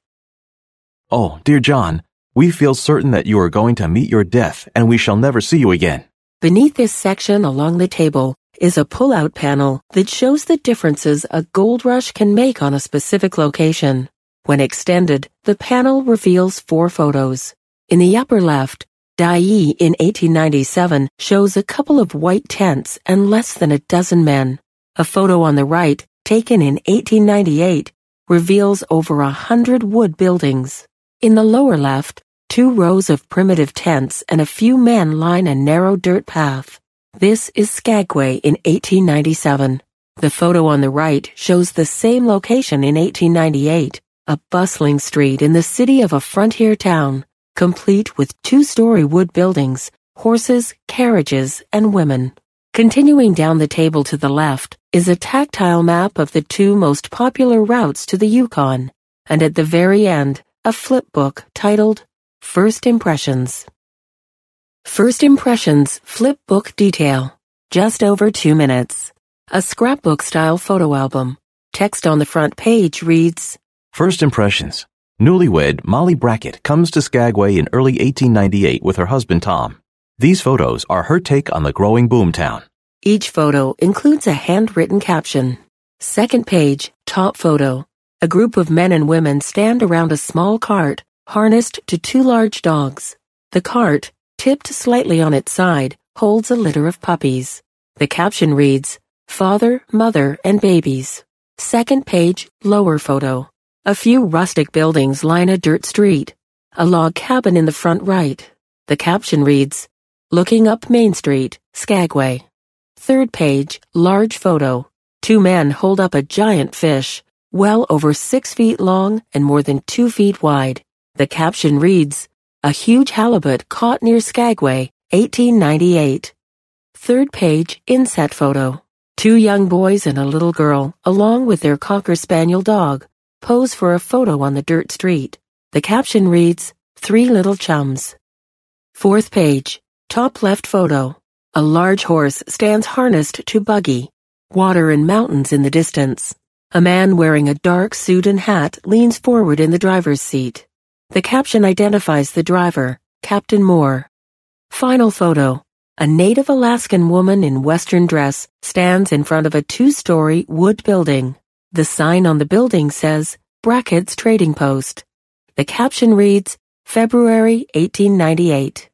Oh, dear John, we feel certain that you are going to meet your death and we shall never see you again. Beneath this section along the table is a pull-out panel that shows the differences a gold rush can make on a specific location. When extended, the panel reveals four photos. In the upper left, Dyea in 1897 shows a couple of white tents and less than a dozen men. A photo on the right, taken in 1898, reveals over a hundred wood buildings. In the lower left, two rows of primitive tents and a few men line a narrow dirt path. This is Skagway in 1897. The photo on the right shows the same location in 1898, a bustling street in the city of a frontier town complete with two-story wood buildings, horses, carriages, and women. Continuing down the table to the left is a tactile map of the two most popular routes to the Yukon, and at the very end, a flip book titled First Impressions. First Impressions Flip Book Detail. Just over two minutes. A scrapbook style photo album. Text on the front page reads First Impressions Newlywed Molly Brackett comes to Skagway in early 1898 with her husband Tom. These photos are her take on the growing boomtown. Each photo includes a handwritten caption. Second page, top photo. A group of men and women stand around a small cart harnessed to two large dogs. The cart, tipped slightly on its side, holds a litter of puppies. The caption reads, Father, Mother, and Babies. Second page, lower photo. A few rustic buildings line a dirt street. A log cabin in the front right. The caption reads, Looking up Main Street, Skagway. Third page, large photo. Two men hold up a giant fish, well over six feet long and more than two feet wide. The caption reads, A huge halibut caught near Skagway, 1898. Third page, inset photo. Two young boys and a little girl, along with their Cocker Spaniel dog, pose for a photo on the dirt street. The caption reads, Three Little Chums. Fourth page, top left photo. A large horse stands harnessed to buggy. Water and mountains in the distance. A man wearing a dark suit and hat leans forward in the driver's seat. The caption identifies the driver, Captain Moore. Final photo. A native Alaskan woman in western dress stands in front of a two-story wood building. The sign on the building says Brackett's Trading Post. The caption reads February 1898.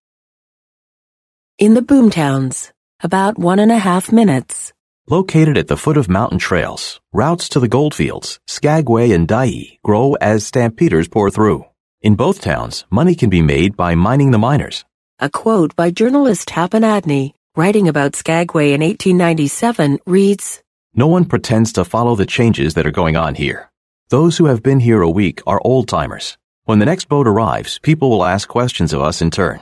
In the Boomtowns, about one and a half minutes. Located at the foot of mountain trails, routes to the goldfields, Skagway and Dyea grow as stampeders pour through. In both towns, money can be made by mining the miners. A quote by journalist Tappan Adney, writing about Skagway in 1897, reads, No one pretends to follow the changes that are going on here. Those who have been here a week are old timers. When the next boat arrives, people will ask questions of us in turn.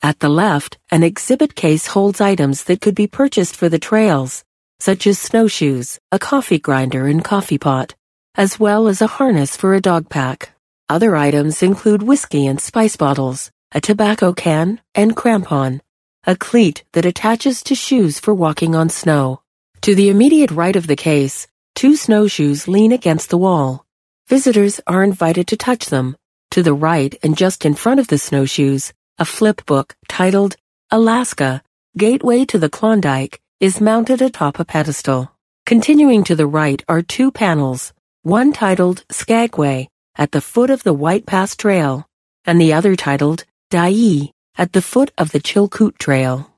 At the left, an exhibit case holds items that could be purchased for the trails, such as snowshoes, a coffee grinder and coffee pot, as well as a harness for a dog pack. Other items include whiskey and spice bottles, a tobacco can, and crampon, a cleat that attaches to shoes for walking on snow. To the immediate right of the case, two snowshoes lean against the wall. Visitors are invited to touch them. To the right and just in front of the snowshoes, a flip book titled Alaska, Gateway to the Klondike is mounted atop a pedestal. Continuing to the right are two panels, one titled Skagway at the foot of the White Pass Trail, and the other titled Dyea at the foot of the Chilkoot Trail.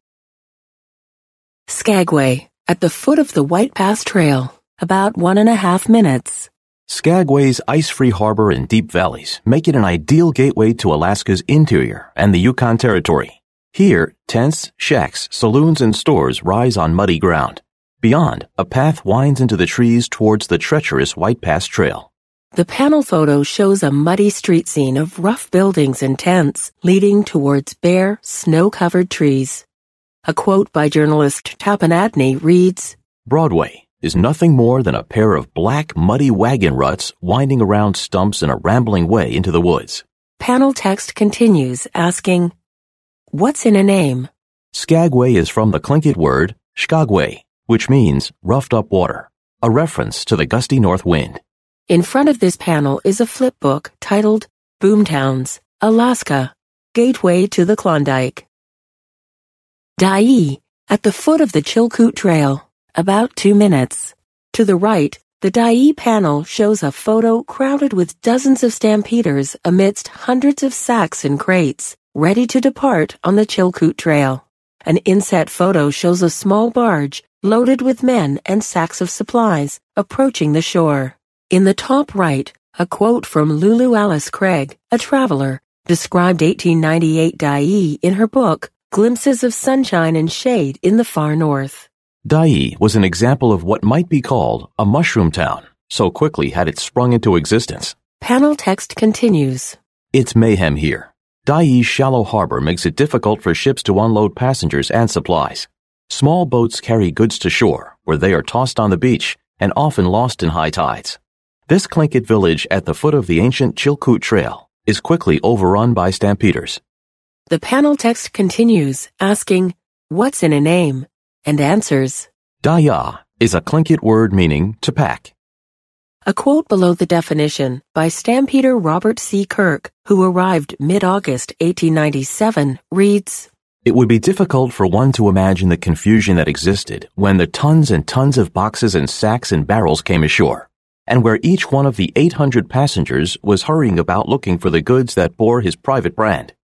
Skagway at the foot of the White Pass Trail, about one and a half minutes. Skagway's ice-free harbor and deep valleys make it an ideal gateway to Alaska's interior and the Yukon Territory. Here, tents, shacks, saloons, and stores rise on muddy ground. Beyond, a path winds into the trees towards the treacherous White Pass Trail. The panel photo shows a muddy street scene of rough buildings and tents leading towards bare, snow-covered trees. A quote by journalist Tappan Adney reads, Broadway is nothing more than a pair of black, muddy wagon ruts winding around stumps in a rambling way into the woods. Panel text continues, asking, What's in a name? Skagway is from the Tlingit word Skagway, which means roughed up water, a reference to the gusty north wind. In front of this panel is a flip book titled Boomtowns, Alaska, Gateway to the Klondike. Dyea, at the foot of the Chilkoot Trail, about two minutes. To the right, the Dyea panel shows a photo crowded with dozens of stampeders amidst hundreds of sacks and crates, ready to depart on the Chilkoot Trail. An inset photo shows a small barge loaded with men and sacks of supplies approaching the shore. In the top right, a quote from Lulu Alice Craig, a traveler, described 1898 Dyea in her book, Glimpses of Sunshine and Shade in the Far North. Dyea was an example of what might be called a mushroom town, so quickly had it sprung into existence. Panel text continues. It's mayhem here. Dyea's shallow harbor makes it difficult for ships to unload passengers and supplies. Small boats carry goods to shore, where they are tossed on the beach and often lost in high tides. This Tlingit village at the foot of the ancient Chilkoot Trail is quickly overrun by stampeders. The panel text continues, asking, What's in a name? and answers, Daya is a Tlingit word meaning to pack. A quote below the definition by Stampeder Robert C. Kirk, who arrived mid-August 1897, reads, It would be difficult for one to imagine the confusion that existed when the tons and tons of boxes and sacks and barrels came ashore, and where each one of the 800 passengers was hurrying about looking for the goods that bore his private brand.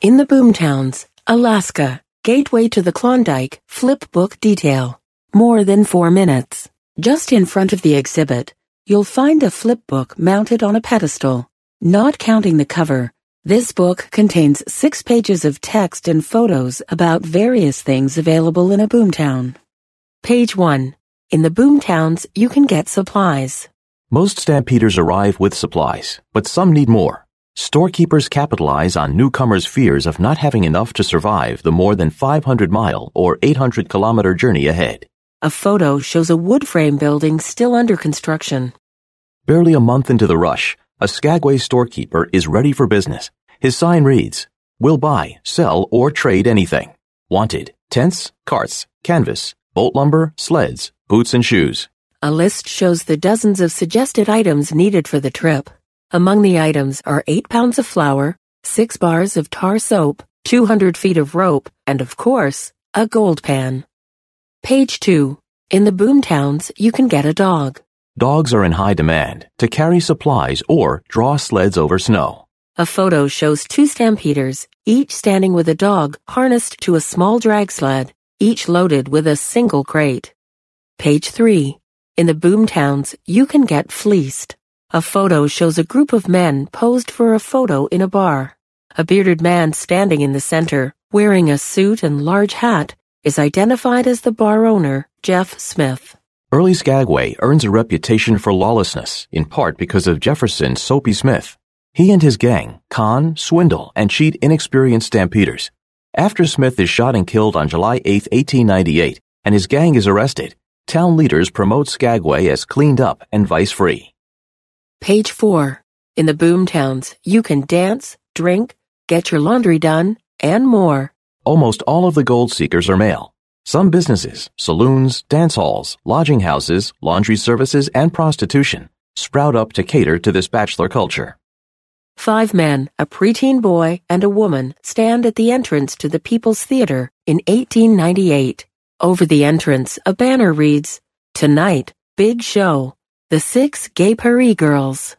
In the Boomtowns, Alaska, Gateway to the Klondike, flip book detail. More than four minutes. Just in front of the exhibit, you'll find a flip book mounted on a pedestal. Not counting the cover, this book contains six pages of text and photos about various things available in a boomtown. Page 1. In the boomtowns, you can get supplies. Most stampeders arrive with supplies, but some need more. Storekeepers capitalize on newcomers' fears of not having enough to survive the more than 500 mile or 800 kilometer journey ahead. A photo shows a wood frame building still under construction. Barely a month into the rush, a Skagway storekeeper is ready for business. His sign reads, We'll buy, sell, or trade anything. Wanted, tents, carts, canvas, bolt lumber, sleds, boots and shoes. A list shows the dozens of suggested items needed for the trip. Among the items are 8 pounds of flour, 6 bars of tar soap, 200 feet of rope, and of course, a gold pan. Page 2. In the boomtowns, you can get a dog. Dogs are in high demand to carry supplies or draw sleds over snow. A photo shows two stampeders, each standing with a dog harnessed to a small drag sled, each loaded with a single crate. Page 3. In the boomtowns, you can get fleeced. A photo shows a group of men posed for a photo in a bar. A bearded man standing in the center, wearing a suit and large hat, is identified as the bar owner, Jeff Smith. Early Skagway earns a reputation for lawlessness, in part because of Jefferson Soapy Smith. He and his gang con, swindle, and cheat inexperienced stampeders. After Smith is shot and killed on July 8, 1898, and his gang is arrested, town leaders promote Skagway as cleaned up and vice free. Page 4. In the boomtowns, you can dance, drink, get your laundry done, and more. Almost all of the gold seekers are male. Some businesses, saloons, dance halls, lodging houses, laundry services, and prostitution sprout up to cater to this bachelor culture. Five men, a preteen boy, and a woman stand at the entrance to the People's Theater in 1898. Over the entrance, a banner reads, Tonight, Big Show, the Six Gay Paris Girls.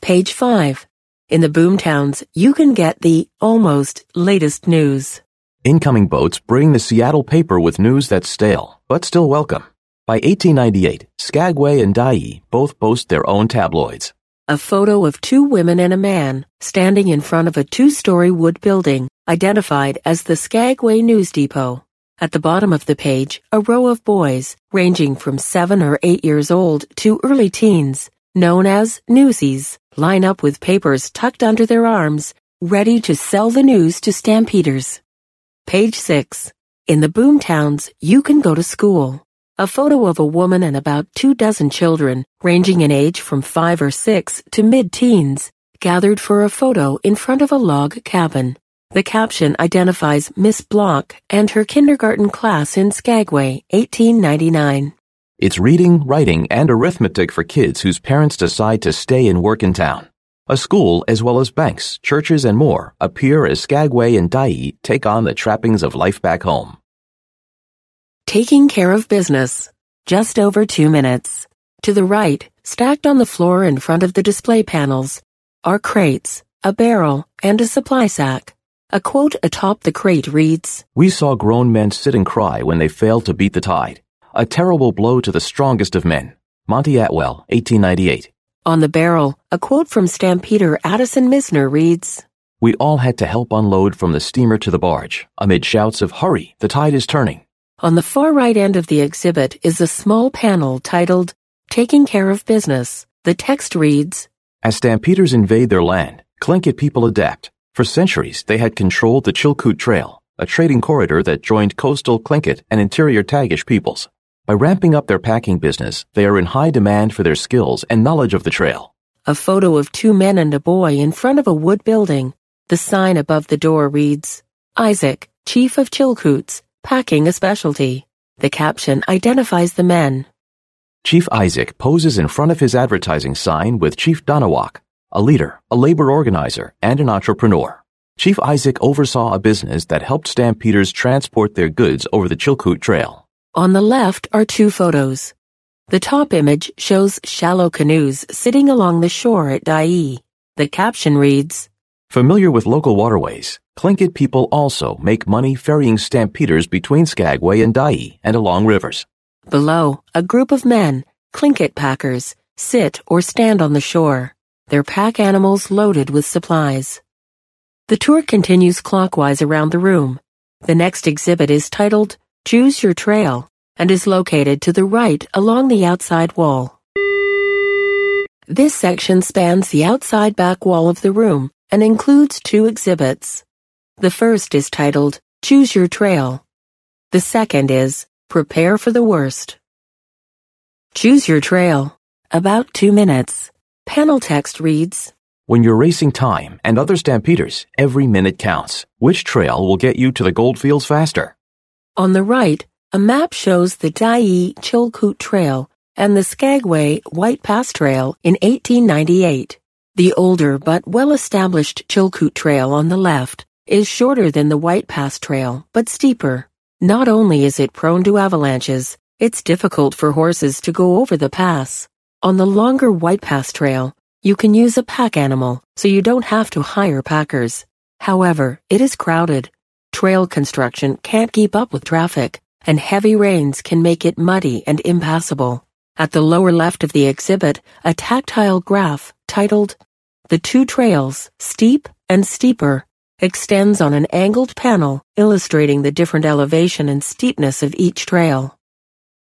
Page 5. In the boomtowns, you can get the almost latest news. Incoming boats bring the Seattle paper with news that's stale, but still welcome. By 1898, Skagway and Dyea both boast their own tabloids. A photo of two women and a man standing in front of a two-story wood building, identified as the Skagway News Depot. At the bottom of the page, a row of boys, ranging from seven or eight years old to early teens, known as newsies, line up with papers tucked under their arms, ready to sell the news to stampeders. Page 6. In the boomtowns, you can go to school. A photo of a woman and about two dozen children, ranging in age from five or six to mid-teens, gathered for a photo in front of a log cabin. The caption identifies Miss Block and her kindergarten class in Skagway, 1899. It's reading, writing, and arithmetic for kids whose parents decide to stay and work in town. A school, as well as banks, churches, and more, appear as Skagway and Dyea take on the trappings of life back home. Taking care of business. Just over two minutes. To the right, stacked on the floor in front of the display panels, are crates, a barrel, and a supply sack. A quote atop the crate reads, We saw grown men sit and cry when they failed to beat the tide. A terrible blow to the strongest of men. Monty Atwell, 1898. On the barrel, a quote from Stampeder Addison Mizner reads, We all had to help unload from the steamer to the barge, amid shouts of hurry, the tide is turning. On the far right end of the exhibit is a small panel titled Taking Care of Business. The text reads, As stampeders invade their land, Tlingit people adapt. For centuries, they had controlled the Chilkoot Trail, a trading corridor that joined coastal Tlingit and interior Tagish peoples. By ramping up their packing business, they are in high demand for their skills and knowledge of the trail. A photo of two men and a boy in front of a wood building. The sign above the door reads, Isaac, Chief of Chilkoots, packing a specialty. The caption identifies the men. Chief Isaac poses in front of his advertising sign with Chief Donawak, a leader, a labor organizer, and an entrepreneur. Chief Isaac oversaw a business that helped stampeders transport their goods over the Chilkoot Trail. On the left are two photos. The top image shows shallow canoes sitting along the shore at Dyea. The caption reads, Familiar with local waterways, Tlingit people also make money ferrying stampeders between Skagway and Dyea and along rivers. Below, a group of men, Tlingit packers, sit or stand on the shore, their pack animals loaded with supplies. The tour continues clockwise around the room. The next exhibit is titled Choose Your Trail and is located to the right along the outside wall. This section spans the outside back wall of the room and includes two exhibits. The first is titled Choose Your Trail. The second is Prepare for the Worst. Choose Your Trail. About two minutes. Panel text reads, When you're racing time and other stampeders, every minute counts. Which trail will get you to the goldfields faster? On the right, a map shows the Dyea Chilkoot Trail and the Skagway White Pass Trail in 1898. The older but well-established Chilkoot Trail on the left is shorter than the White Pass Trail, but steeper. Not only is it prone to avalanches, it's difficult for horses to go over the pass. On the longer White Pass Trail, you can use a pack animal, so you don't have to hire packers. However, it is crowded. Trail construction can't keep up with traffic, and heavy rains can make it muddy and impassable. At the lower left of the exhibit, a tactile graph titled The Two Trails, Steep and Steeper, extends on an angled panel illustrating the different elevation and steepness of each trail.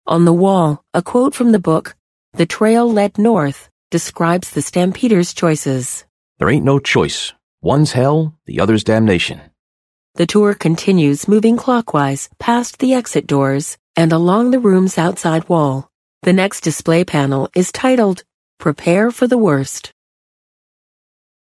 On the wall, a quote from the book, The Trail Led North, describes the Stampeder's choices. There ain't no choice. One's hell, the other's damnation. The tour continues moving clockwise past the exit doors and along the room's outside wall. The next display panel is titled Prepare for the Worst.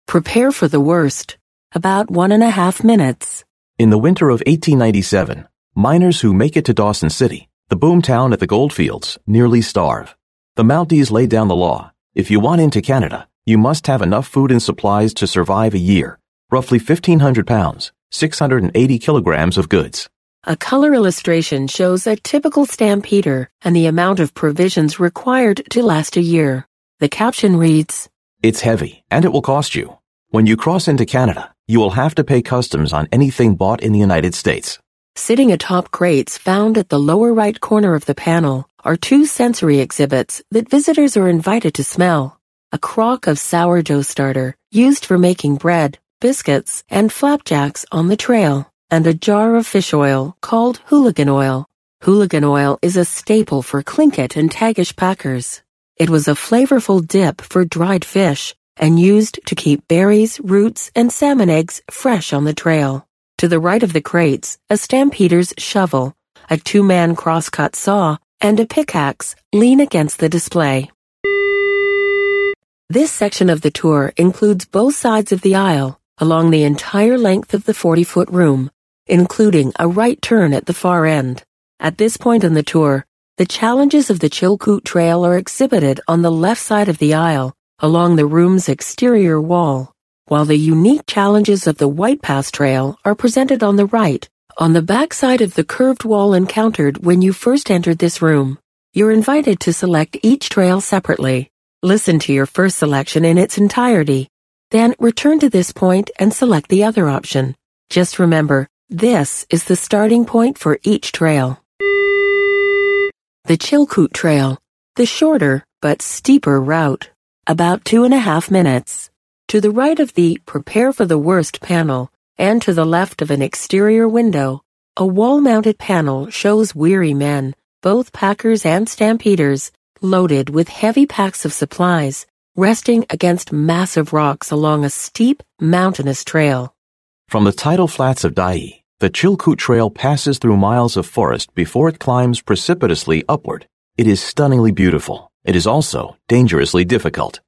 Prepare for the Worst. About one and a half minutes. In the winter of 1897, miners who make it to Dawson City, the boomtown at the goldfields, nearly starve. The Mounties laid down the law. If you want into Canada, you must have enough food and supplies to survive a year, roughly 1,500 pounds, 680 kilograms of goods. A color illustration shows a typical stampeder and the amount of provisions required to last a year. The caption reads, It's heavy, and it will cost you. When you cross into Canada, you will have to pay customs on anything bought in the United States. Sitting atop crates found at the lower right corner of the panel are two sensory exhibits that visitors are invited to smell. A crock of sourdough starter used for making bread, biscuits, and flapjacks on the trail, and a jar of fish oil called hooligan oil. Hooligan oil is a staple for Tlingit and Tagish packers. It was a flavorful dip for dried fish and used to keep berries, roots, and salmon eggs fresh on the trail. To the right of the crates, a stampeder's shovel, a two-man crosscut saw, and a pickaxe lean against the display. This section of the tour includes both sides of the aisle along the entire length of the 40-foot room, including a right turn at the far end. At this point in the tour, the challenges of the Chilkoot Trail are exhibited on the left side of the aisle along the room's exterior wall, while the unique challenges of the White Pass Trail are presented on the right, on the back side of the curved wall encountered when you first entered this room. You're invited to select each trail separately. Listen to your first selection in its entirety. Then return to this point and select the other option. Just remember, this is the starting point for each trail. The Chilkoot Trail, the shorter but steeper route, about two and a half minutes. To the right of the Prepare for the Worst panel, and to the left of an exterior window, a wall-mounted panel shows weary men, both packers and stampeders, loaded with heavy packs of supplies, resting against massive rocks along a steep, mountainous trail. From the tidal flats of Dyea, the Chilkoot Trail passes through miles of forest before it climbs precipitously upward. It is stunningly beautiful. It is also dangerously difficult.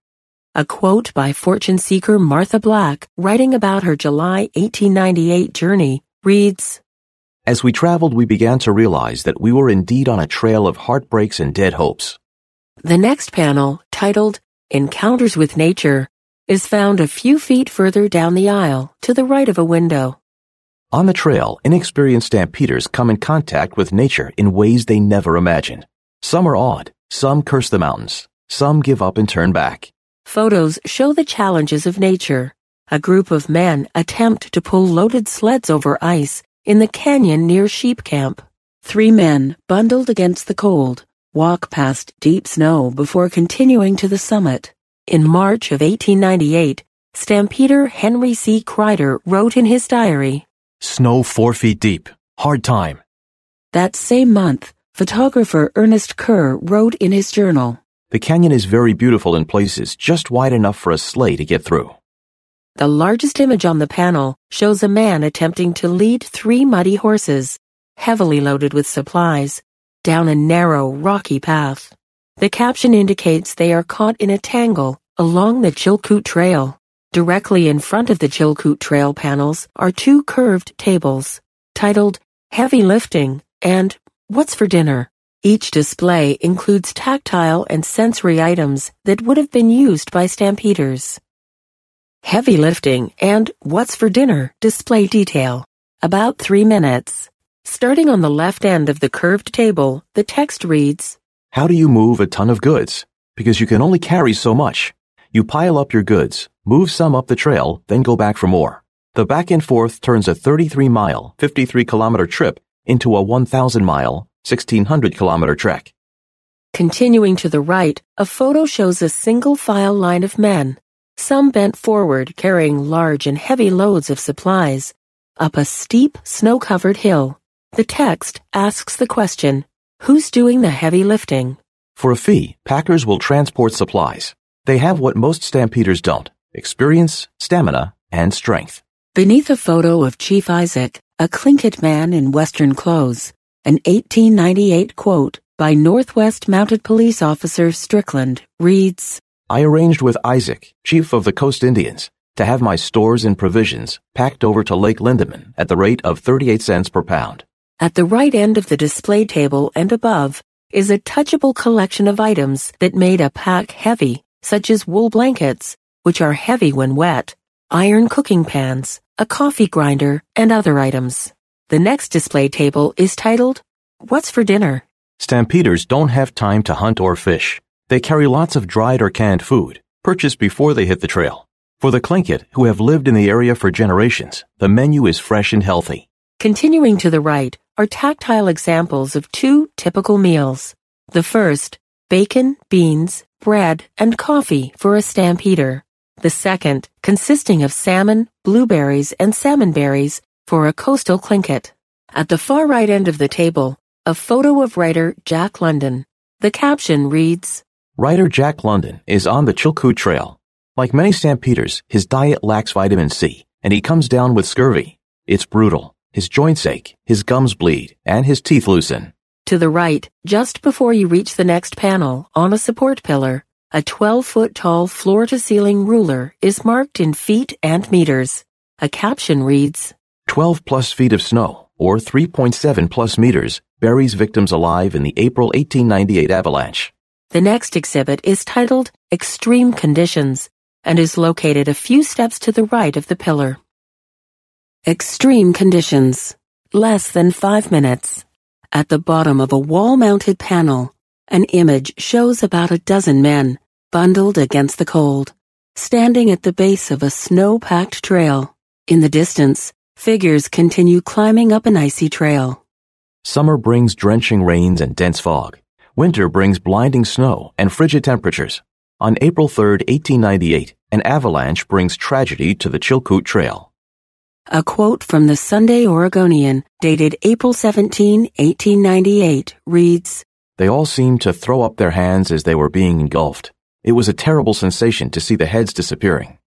A quote by fortune seeker Martha Black, writing about her July 1898 journey, reads, As we traveled, we began to realize that we were indeed on a trail of heartbreaks and dead hopes. The next panel, titled Encounters with Nature, is found a few feet further down the aisle to the right of a window. On the trail, inexperienced stampeders come in contact with nature in ways they never imagined. Some are awed, some curse the mountains, some give up and turn back. Photos show the challenges of nature. a group of men attempt to pull loaded sleds over ice in the canyon near Sheep Camp. Three men, bundled against the cold, walk past deep snow before continuing to the summit. In March of 1898, Stampeder Henry C. Kreider wrote in his diary, Snow four feet deep. Hard time. That same month, photographer Ernest Kerr wrote in his journal, The canyon is very beautiful in places, just wide enough for a sleigh to get through. The largest image on the panel shows a man attempting to lead three muddy horses, heavily loaded with supplies, down a narrow, rocky path. The caption indicates they are caught in a tangle along the Chilkoot Trail. Directly in front of the Chilkoot Trail panels are two curved tables, titled Heavy Lifting and What's for Dinner. Each display includes tactile and sensory items that would have been used by stampeders. Heavy lifting and what's for dinner display detail. About three minutes. Starting on the left end of the curved table, the text reads, How do you move a ton of goods? Because you can only carry so much. You pile up your goods, move some up the trail, then go back for more. The back and forth turns a 33 mile, 53 kilometer trip into a 1,000 mile, 1,600 kilometer trek. Continuing to the right, a photo shows a single file line of men, some bent forward carrying large and heavy loads of supplies, up a steep, snow-covered hill. The text asks the question, who's doing the heavy lifting? For a fee, packers will transport supplies. They have what most stampeders don't experience, stamina, and strength. Beneath a photo of Chief Isaac, a Tlingit man in Western clothes, an 1898 quote by Northwest Mounted Police Officer Strickland reads, I arranged with Isaac, chief of the Coast Indians, to have my stores and provisions packed over to Lake Lindeman at the rate of 38 cents per pound. At the right end of the display table and above is a touchable collection of items that made a pack heavy, such as wool blankets, which are heavy when wet, iron cooking pans, a coffee grinder, and other items. The next display table is titled, What's for Dinner? Stampeders don't have time to hunt or fish. They carry lots of dried or canned food, purchased before they hit the trail. For the Tlingit, who have lived in the area for generations, the menu is fresh and healthy. Continuing to the right are tactile examples of two typical meals. The first, bacon, beans, bread, and coffee for a stampeder. The second, consisting of salmon, blueberries, and salmon berries for a coastal Tlingit. At the far right end of the table, a photo of writer Jack London. The caption reads, Writer Jack London is on the Chilkoot Trail. Like many stampeders, his diet lacks vitamin C, and he comes down with scurvy. It's brutal. His joints ache, his gums bleed, and his teeth loosen. To the right, just before you reach the next panel, on a support pillar, a 12 foot tall floor to ceiling ruler is marked in feet and meters. A caption reads, 12 plus feet of snow, or 3.7 plus meters, buries victims alive in the April 1898 avalanche. The next exhibit is titled Extreme Conditions and is located a few steps to the right of the pillar. Extreme Conditions. Less than five minutes. At the bottom of a wall-mounted panel, an image shows about a dozen men, bundled against the cold, standing at the base of a snow-packed trail. In the distance, figures continue climbing up an icy trail. Summer brings drenching rains and dense fog. Winter brings blinding snow and frigid temperatures. On April 3, 1898, an avalanche brings tragedy to the Chilkoot Trail. A quote from the Sunday Oregonian, dated April 17, 1898, reads, They all seemed to throw up their hands as they were being engulfed. It was a terrible sensation to see the heads disappearing.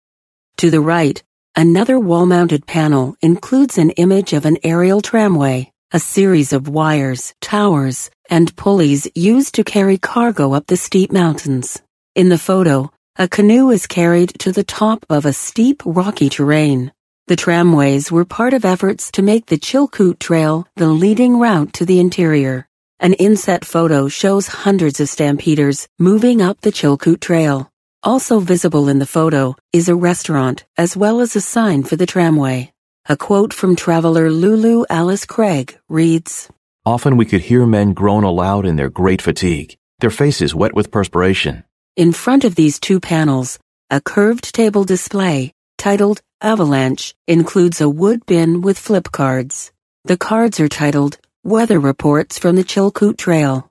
To the right, another wall-mounted panel includes an image of an aerial tramway, a series of wires, towers, and pulleys used to carry cargo up the steep mountains. In the photo, a canoe is carried to the top of a steep, rocky terrain. The tramways were part of efforts to make the Chilkoot Trail the leading route to the interior. An inset photo shows hundreds of stampeders moving up the Chilkoot Trail. Also visible in the photo is a restaurant as well as a sign for the tramway. A quote from traveler Lulu Alice Craig reads, Often we could hear men groan aloud in their great fatigue, their faces wet with perspiration. In front of these two panels, a curved table display titled Avalanche, includes a wood bin with flip cards. The cards are titled Weather Reports from the Chilkoot Trail.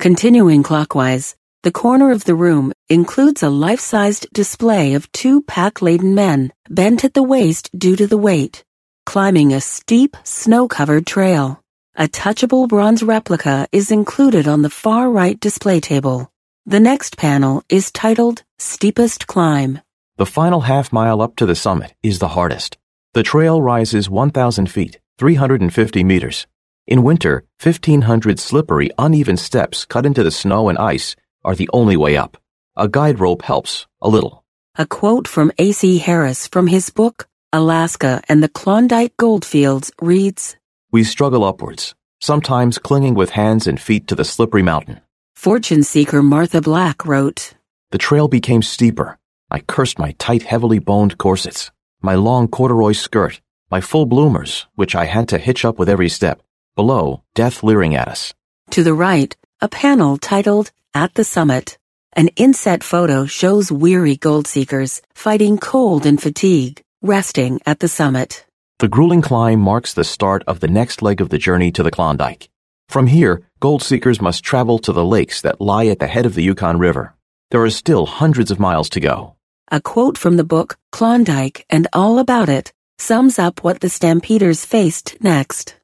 Continuing clockwise, the corner of the room includes a life-sized display of two pack-laden men, bent at the waist due to the weight, climbing a steep, snow-covered trail. A touchable bronze replica is included on the far right display table. The next panel is titled Steepest Climb. The final half mile up to the summit is the hardest. The trail rises 1,000 feet, 350 meters. In winter, 1,500 slippery, uneven steps cut into the snow and ice are the only way up. A guide rope helps, a little. A quote from A.C. Harris from his book, Alaska and the Klondike Goldfields reads, We struggle upwards, sometimes clinging with hands and feet to the slippery mountain. Fortune seeker Martha Black wrote, The trail became steeper. I cursed my tight, heavily boned corsets, my long corduroy skirt, my full bloomers, which I had to hitch up with every step. Below, death leering at us. To the right, a panel titled At the Summit. An inset photo shows weary gold seekers fighting cold and fatigue, resting at the summit. The grueling climb marks the start of the next leg of the journey to the Klondike. From here, gold seekers must travel to the lakes that lie at the head of the Yukon River. There are still hundreds of miles to go. A quote from the book Klondike and All About It sums up what the Stampeders faced next.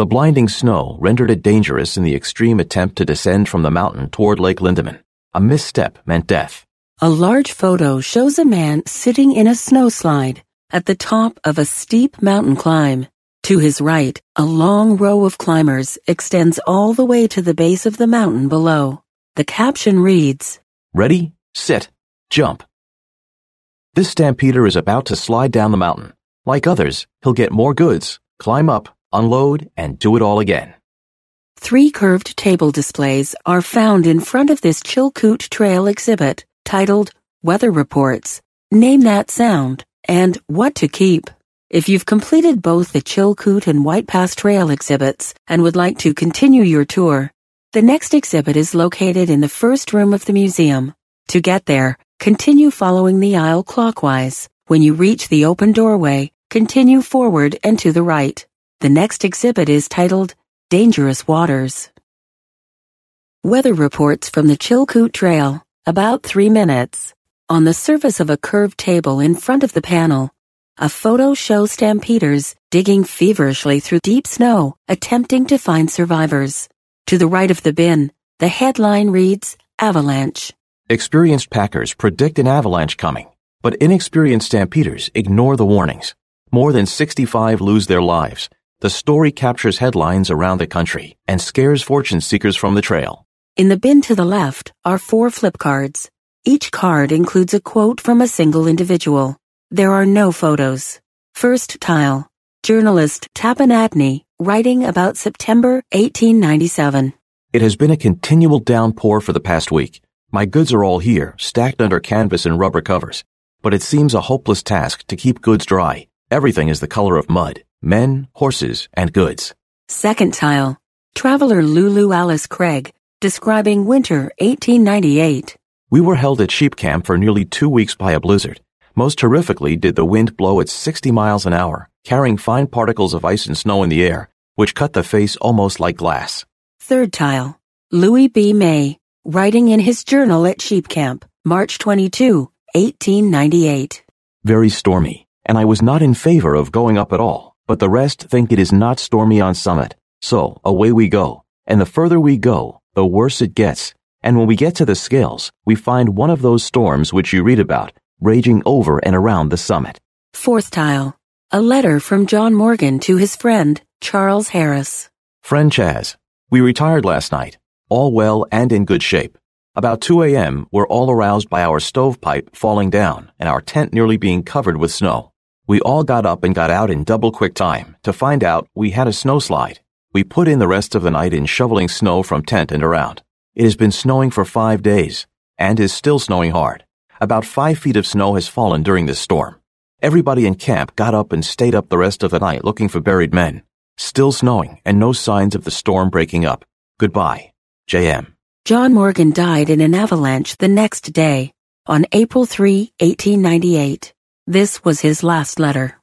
The blinding snow rendered it dangerous in the extreme attempt to descend from the mountain toward Lake Lindeman. A misstep meant death. A large photo shows a man sitting in a snowslide at the top of a steep mountain climb. To his right, a long row of climbers extends all the way to the base of the mountain below. The caption reads, Ready, sit, jump. This stampeder is about to slide down the mountain. Like others, he'll get more goods, climb up, unload, and do it all again. Three curved table displays are found in front of this Chilkoot Trail exhibit titled Weather Reports, Name That Sound, and What to Keep. If you've completed both the Chilkoot and White Pass Trail exhibits and would like to continue your tour, the next exhibit is located in the first room of the museum. To get there, continue following the aisle clockwise. When you reach the open doorway, continue forward and to the right. The next exhibit is titled Dangerous Waters. Weather reports from the Chilkoot Trail, about three minutes. On the surface of a curved table in front of the panel, a photo shows stampeders digging feverishly through deep snow, attempting to find survivors. To the right of the bin, the headline reads Avalanche. Experienced packers predict an avalanche coming, but inexperienced stampeders ignore the warnings. More than 65 lose their lives. The story captures headlines around the country and scares fortune seekers from the trail. In the bin to the left are four flip cards. Each card includes a quote from a single individual. There are no photos. First tile. Journalist Tappan Adney, writing about September 1897. It has been a continual downpour for the past week. My goods are all here, stacked under canvas and rubber covers. But it seems a hopeless task to keep goods dry. Everything is the color of mud. Men, horses, and goods. Second tile. Traveler Lulu Alice Craig, describing winter 1898. We were held at sheep camp for nearly two weeks by a blizzard. Most terrifically did the wind blow at 60 miles an hour, carrying fine particles of ice and snow in the air, which cut the face almost like glass. Third tile. Louis B. May, writing in his journal at sheep camp, March 22, 1898. Very stormy, and I was not in favor of going up at all, but the rest think it is not stormy on summit. So, away we go. And the further we go, the worse it gets. And when we get to the scales, we find one of those storms which you read about, raging over and around the summit. Fourth tile. A letter from John Morgan to his friend, Charles Harris. Friend Chaz, we retired last night, all well and in good shape. About 2 a.m., we're all aroused by our stovepipe falling down and our tent nearly being covered with snow. We all got up and got out in double quick time to find out we had a snowslide. We put in the rest of the night in shoveling snow from tent and around. It has been snowing for five days and is still snowing hard. About five feet of snow has fallen during this storm. Everybody in camp got up and stayed up the rest of the night looking for buried men. Still snowing and no signs of the storm breaking up. Goodbye. J.M. John Morgan died in an avalanche the next day, on April 3, 1898. This was his last letter.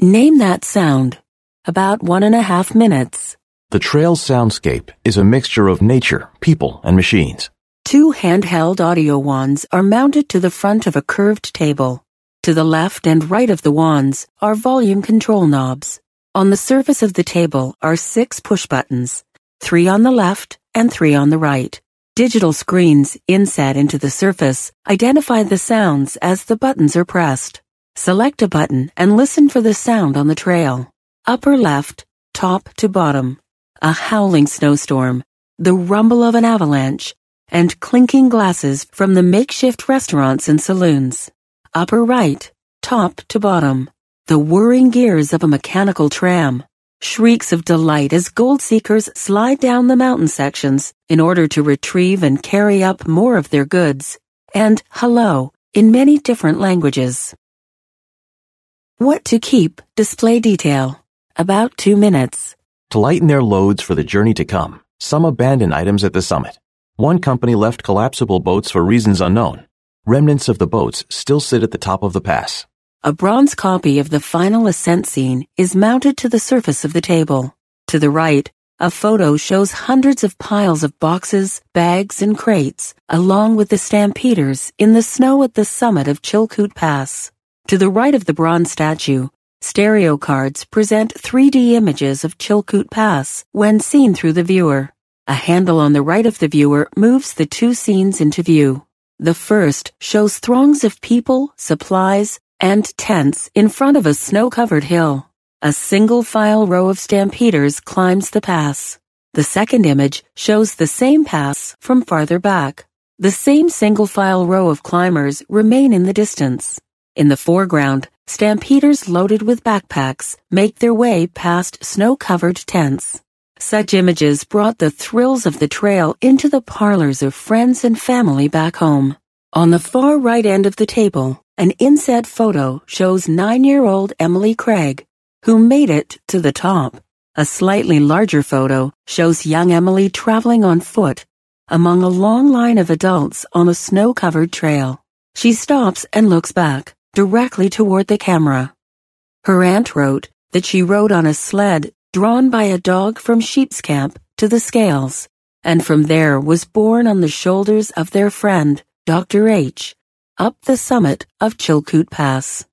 Name that sound. About one and a half minutes. The trail's soundscape is a mixture of nature, people, and machines. Two handheld audio wands are mounted to the front of a curved table. To the left and right of the wands are volume control knobs. On the surface of the table are six push buttons, three on the left and three on the right. Digital screens inset into the surface identify the sounds as the buttons are pressed. Select a button and listen for the sound on the trail. Upper left, top to bottom. A howling snowstorm, the rumble of an avalanche, and clinking glasses from the makeshift restaurants and saloons. Upper right, top to bottom. The whirring gears of a mechanical tram. Shrieks of delight as gold seekers slide down the mountain sections in order to retrieve and carry up more of their goods. And hello in many different languages. What to keep, display detail. About two minutes. To lighten their loads for the journey to come, some abandoned items at the summit. One company left collapsible boats for reasons unknown. Remnants of the boats still sit at the top of the pass. A bronze copy of the final ascent scene is mounted to the surface of the table. To the right, a photo shows hundreds of piles of boxes, bags, and crates, along with the stampeders in the snow at the summit of Chilkoot Pass. To the right of the bronze statue, stereo cards present 3D images of Chilkoot Pass when seen through the viewer. A handle on the right of the viewer moves the two scenes into view. The first shows throngs of people, supplies, and tents in front of a snow-covered hill. A single file row of stampeders climbs the pass. The second image shows the same pass from farther back. The same single file row of climbers remain in the distance. In the foreground, stampeders loaded with backpacks make their way past snow-covered tents. Such images brought the thrills of the trail into the parlors of friends and family back home. On the far right end of the table, an inset photo shows nine-year-old Emily Craig, who made it to the top. A slightly larger photo shows young Emily traveling on foot among a long line of adults on a snow-covered trail. She stops and looks back directly toward the camera. Her aunt wrote that she rode on a sled drawn by a dog from Sheep's Camp to the scales, and from there was borne on the shoulders of their friend, Dr. H, up the summit of Chilkoot Pass.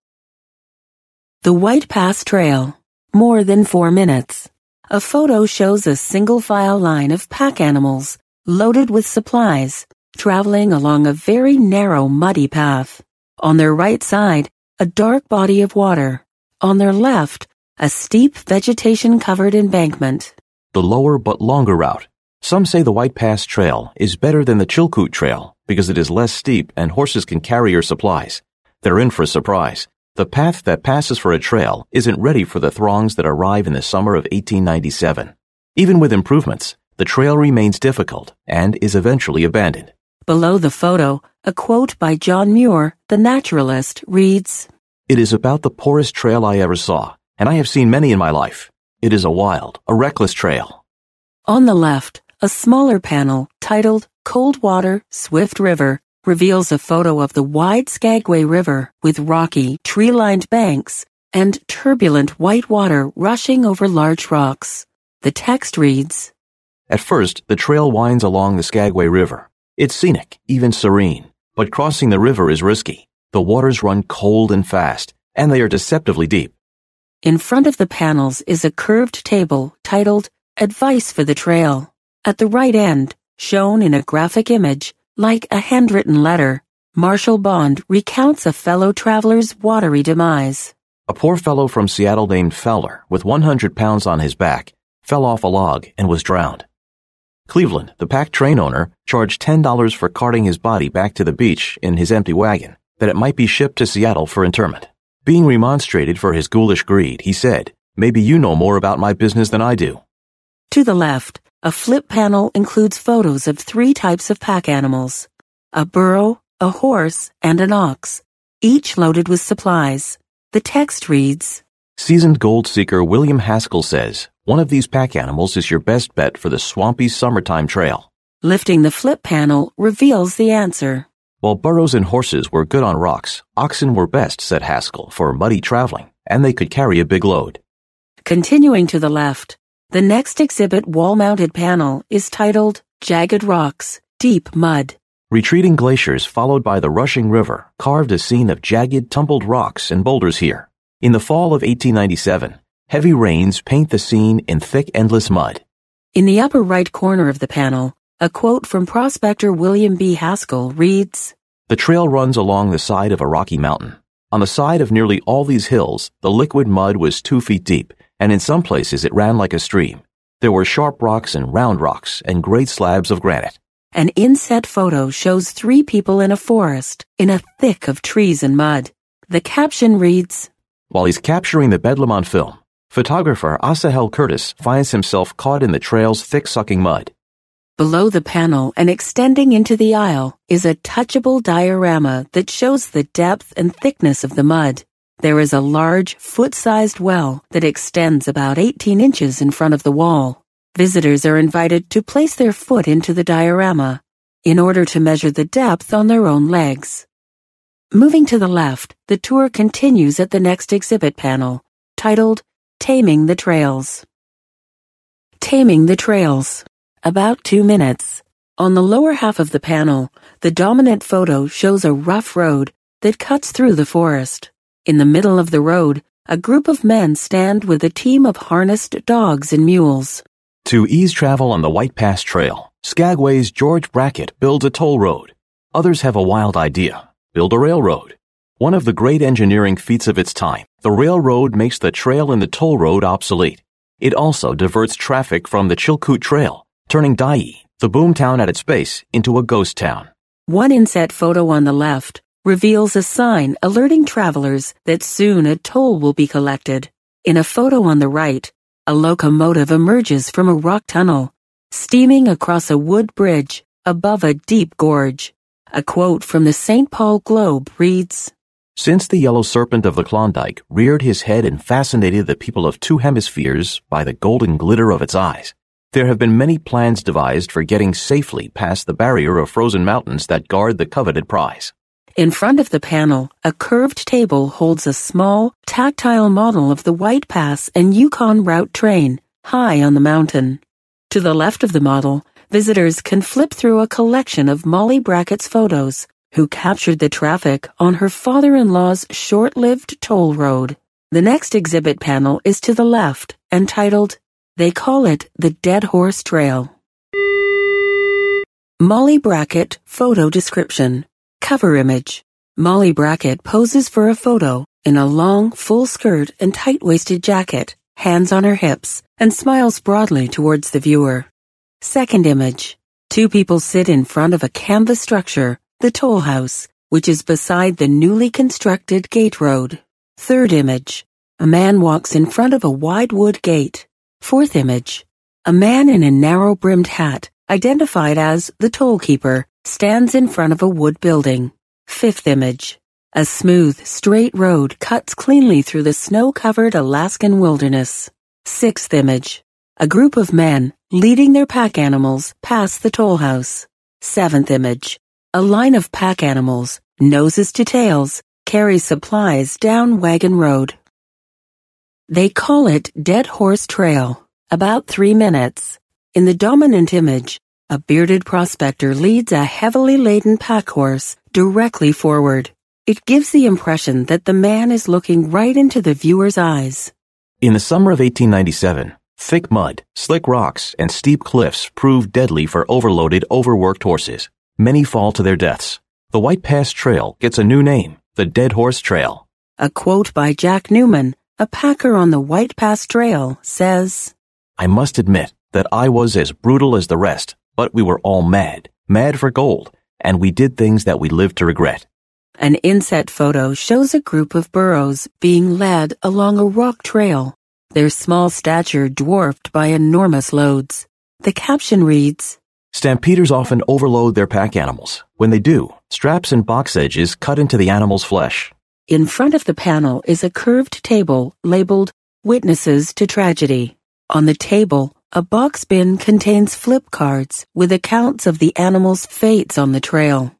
The White Pass Trail, more than four minutes. A photo shows a single file line of pack animals loaded with supplies, traveling along a very narrow muddy path. On their right side, a dark body of water. On their left, a steep vegetation covered embankment. The lower but longer route. Some say the White Pass Trail is better than the Chilkoot Trail because it is less steep and horses can carry your supplies. They're in for a surprise. The path that passes for a trail isn't ready for the throngs that arrive in the summer of 1897. Even with improvements, the trail remains difficult and is eventually abandoned. Below the photo, a quote by John Muir, the naturalist, reads It is about the poorest trail I ever saw, and I have seen many in my life. It is a wild, a reckless trail. On the left, a smaller panel titled Cold Water, Swift River reveals a photo of the wide Skagway River with rocky, tree-lined banks and turbulent white water rushing over large rocks. The text reads, At first, the trail winds along the Skagway River. It's scenic, even serene, but crossing the river is risky. The waters run cold and fast, and they are deceptively deep. In front of the panels is a curved table titled Advice for the Trail. At the right end, shown in a graphic image, like a handwritten letter, Marshall Bond recounts a fellow traveler's watery demise. A poor fellow from Seattle named Fowler, with 100 pounds on his back, fell off a log and was drowned. Cleveland, the pack train owner, charged $10 for carting his body back to the beach in his empty wagon, that it might be shipped to Seattle for interment. Being remonstrated for his ghoulish greed, he said, Maybe you know more about my business than I do. To the left, a flip panel includes photos of three types of pack animals a burro, a horse, and an ox, each loaded with supplies. The text reads Seasoned gold seeker William Haskell says one of these pack animals is your best bet for the swampy summertime trail. Lifting the flip panel reveals the answer. While burros and horses were good on rocks, oxen were best, said Haskell, for muddy traveling, and they could carry a big load. Continuing to the left, the next exhibit wall-mounted panel is titled Jagged Rocks, Deep Mud. Retreating glaciers followed by the rushing river carved a scene of jagged, tumbled rocks and boulders here. In the fall of 1897, heavy rains paint the scene in thick, endless mud. In the upper right corner of the panel, a quote from prospector William B. Haskell reads, The trail runs along the side of a rocky mountain. On the side of nearly all these hills, the liquid mud was two feet deep, and in some places it ran like a stream. There were sharp rocks and round rocks and great slabs of granite. An inset photo shows three people in a forest, in a thick of trees and mud. The caption reads, While he's capturing the bedlam on film, photographer Asahel Curtis finds himself caught in the trail's thick sucking mud. Below the panel and extending into the aisle is a touchable diorama that shows the depth and thickness of the mud. There is a large, foot-sized well that extends about 18 inches in front of the wall. Visitors are invited to place their foot into the diorama in order to measure the depth on their own legs. Moving to the left, the tour continues at the next exhibit panel, titled Taming the Trails. Taming the Trails. About two minutes. On the lower half of the panel, the dominant photo shows a rough road that cuts through the forest. In the middle of the road, a group of men stand with a team of harnessed dogs and mules. To ease travel on the White Pass Trail, Skagway's George Brackett builds a toll road. Others have a wild idea build a railroad. One of the great engineering feats of its time, the railroad makes the trail and the toll road obsolete. It also diverts traffic from the Chilkoot Trail, turning Dyea, the boomtown at its base, into a ghost town. One inset photo on the left reveals a sign alerting travelers that soon a toll will be collected. In a photo on the right, a locomotive emerges from a rock tunnel, steaming across a wood bridge above a deep gorge. A quote from the St. Paul Globe reads, Since the yellow serpent of the Klondike reared his head and fascinated the people of two hemispheres by the golden glitter of its eyes, there have been many plans devised for getting safely past the barrier of frozen mountains that guard the coveted prize. In front of the panel, a curved table holds a small, tactile model of the White Pass and Yukon route train, high on the mountain. To the left of the model, visitors can flip through a collection of Molly Brackett's photos, who captured the traffic on her father-in-law's short-lived toll road. The next exhibit panel is to the left, entitled, They Call It the Dead Horse Trail. Molly Brackett Photo Description Cover image. Molly Brackett poses for a photo in a long, full skirt and tight-waisted jacket, hands on her hips, and smiles broadly towards the viewer. Second image. Two people sit in front of a canvas structure, the toll house, which is beside the newly constructed gate road. Third image. A man walks in front of a wide wood gate. Fourth image. A man in a narrow-brimmed hat, identified as the toll keeper, stands in front of a wood building. Fifth image. A smooth, straight road cuts cleanly through the snow-covered Alaskan wilderness. Sixth image. A group of men, leading their pack animals, pass the toll house. Seventh image. A line of pack animals, noses to tails, carry supplies down Wagon Road. They call it Dead Horse Trail. About three minutes. In the dominant image, a bearded prospector leads a heavily laden pack horse directly forward. It gives the impression that the man is looking right into the viewer's eyes. In the summer of 1897, thick mud, slick rocks, and steep cliffs prove deadly for overloaded, overworked horses. Many fall to their deaths. The White Pass Trail gets a new name, the Dead Horse Trail. A quote by Jack Newman, a packer on the White Pass Trail, says, I must admit that I was as brutal as the rest, but we were all mad, mad for gold, and we did things that we lived to regret. An inset photo shows a group of burros being led along a rock trail, their small stature dwarfed by enormous loads. The caption reads, Stampeders often overload their pack animals. When they do, straps and box edges cut into the animal's flesh. In front of the panel is a curved table labeled Witnesses to Tragedy. On the table, a box bin contains flip cards with accounts of the animals' fates on the trail.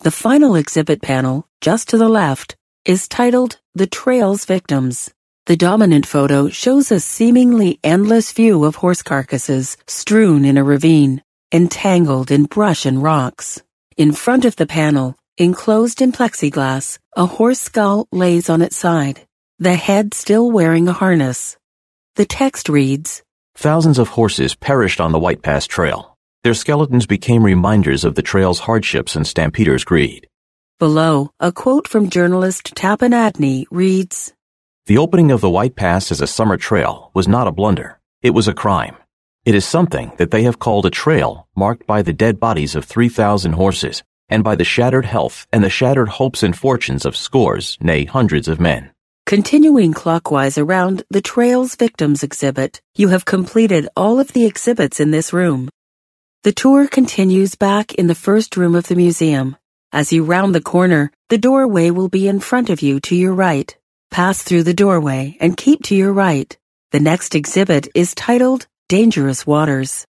The final exhibit panel, just to the left, is titled The Trail's Victims. The dominant photo shows a seemingly endless view of horse carcasses strewn in a ravine, entangled in brush and rocks. In front of the panel, enclosed in plexiglass, a horse skull lays on its side, the head still wearing a harness. The text reads, Thousands of horses perished on the White Pass Trail. Their skeletons became reminders of the trail's hardships and stampeders' greed. Below, a quote from journalist Tappan Adney reads, The opening of the White Pass as a summer trail was not a blunder. It was a crime. It is something that they have called a trail marked by the dead bodies of 3,000 horses and by the shattered health and the shattered hopes and fortunes of scores, nay, hundreds of men. Continuing clockwise around the Trails Victims exhibit, you have completed all of the exhibits in this room. The tour continues back in the first room of the museum. As you round the corner, the doorway will be in front of you to your right. Pass through the doorway and keep to your right. The next exhibit is titled Dangerous Waters.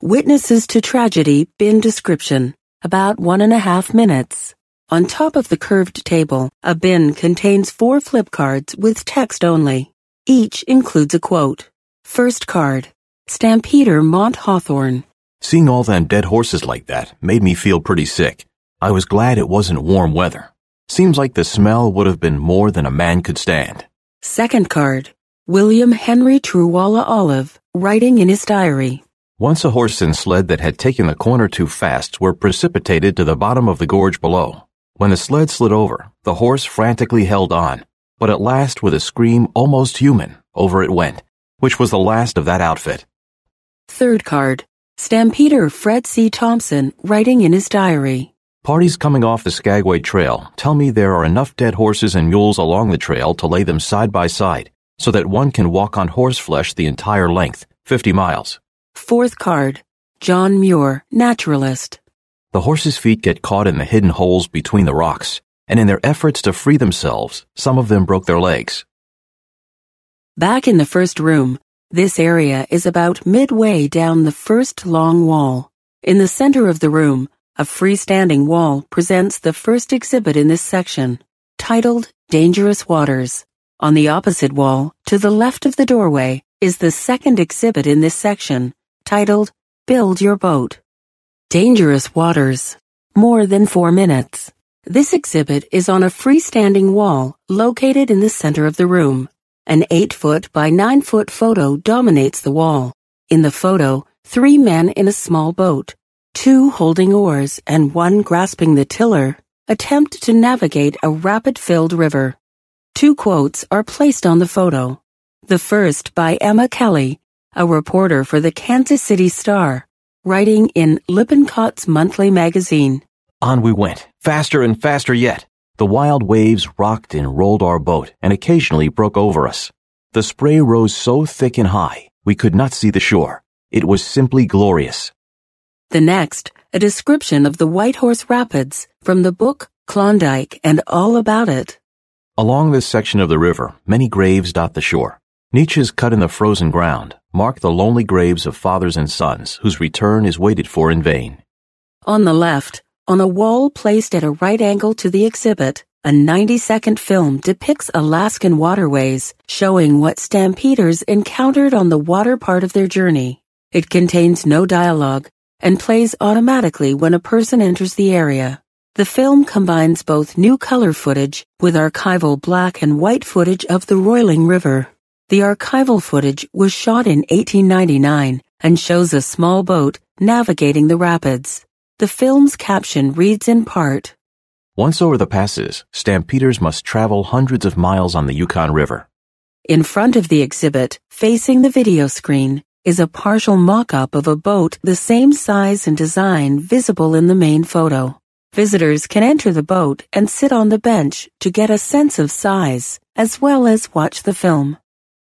Witnesses to Tragedy Bin Description. About one and a half minutes. On top of the curved table, a bin contains four flip cards with text only. Each includes a quote. First card. Stampeder Mont Hawthorne. Seeing all them dead horses like that made me feel pretty sick. I was glad it wasn't warm weather. Seems like the smell would have been more than a man could stand. Second card. William Henry Truwalla Olive, writing in his diary. Once a horse and sled that had taken the corner too fast were precipitated to the bottom of the gorge below. When the sled slid over, the horse frantically held on, but at last with a scream almost human, over it went, which was the last of that outfit. Third card. Stampeder Fred C. Thompson writing in his diary. Parties coming off the Skagway Trail tell me there are enough dead horses and mules along the trail to lay them side by side so that one can walk on horse flesh the entire length, 50 miles. Fourth card. John Muir, naturalist. The horses' feet get caught in the hidden holes between the rocks, and in their efforts to free themselves, some of them broke their legs. Back in the first room, this area is about midway down the first long wall. In the center of the room, a freestanding wall presents the first exhibit in this section, titled Dangerous Waters. On the opposite wall, to the left of the doorway, is the second exhibit in this section, titled Build Your Boat. Dangerous Waters. More than four minutes. This exhibit is on a freestanding wall located in the center of the room. An 8 foot by 9 foot photo dominates the wall. In the photo, three men in a small boat, two holding oars and one grasping the tiller, attempt to navigate a rapid filled river. Two quotes are placed on the photo. The first by Emma Kelly, a reporter for the Kansas City Star, writing in Lippincott's monthly magazine. On we went, faster and faster yet. The wild waves rocked and rolled our boat and occasionally broke over us. The spray rose so thick and high, we could not see the shore. It was simply glorious. The next, a description of the White Horse Rapids from the book Klondike and All About It. Along this section of the river, many graves dot the shore. Niches cut in the frozen ground mark the lonely graves of fathers and sons whose return is waited for in vain. On the left, on a wall placed at a right angle to the exhibit, a 90 second film depicts Alaskan waterways, showing what stampeders encountered on the water part of their journey. It contains no dialogue and plays automatically when a person enters the area. The film combines both new color footage with archival black and white footage of the Roiling River. The archival footage was shot in 1899 and shows a small boat navigating the rapids. The film's caption reads in part, Once over the passes, stampeders must travel hundreds of miles on the Yukon River. In front of the exhibit, facing the video screen, is a partial mock-up of a boat the same size and design visible in the main photo. Visitors can enter the boat and sit on the bench to get a sense of size, as well as watch the film.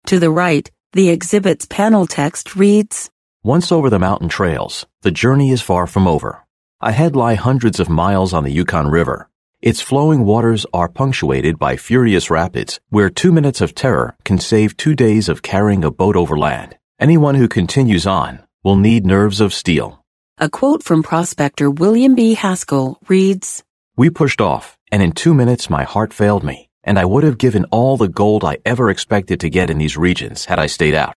To the right, the exhibit's panel text reads, Once over the mountain trails, the journey is far from over. Ahead lie hundreds of miles on the Yukon River. Its flowing waters are punctuated by furious rapids, where two minutes of terror can save two days of carrying a boat over land. Anyone who continues on will need nerves of steel. A quote from prospector William B. Haskell reads, We pushed off, and in two minutes my heart failed me, and I would have given all the gold I ever expected to get in these regions had I stayed out.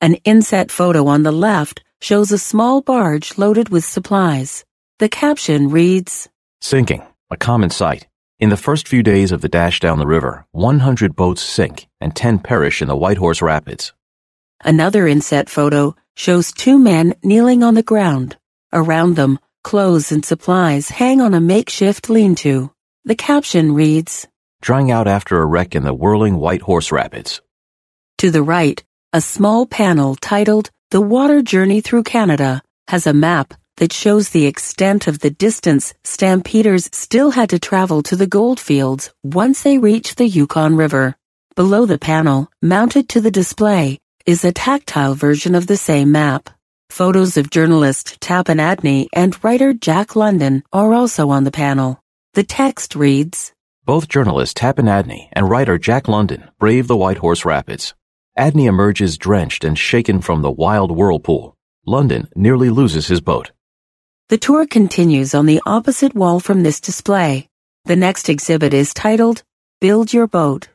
An inset photo on the left shows a small barge loaded with supplies. The caption reads, Sinking, a common sight. In the first few days of the dash down the river, 100 boats sink and 10 perish in the White Horse Rapids. Another inset photo shows two men kneeling on the ground. Around them, clothes and supplies hang on a makeshift lean-to. The caption reads, Drying out after a wreck in the whirling White Horse Rapids. To the right, a small panel titled The Water Journey Through Canada has a map that shows the extent of the distance stampeders still had to travel to the goldfields once they reached the Yukon River. Below the panel, mounted to the display, is a tactile version of the same map. Photos of journalist Tappan Adney and writer Jack London are also on the panel. The text reads, Both journalist Tappan Adney and writer Jack London brave the White Horse Rapids. Adney emerges drenched and shaken from the wild whirlpool. London nearly loses his boat. The tour continues on the opposite wall from this display. The next exhibit is titled Build Your Boat.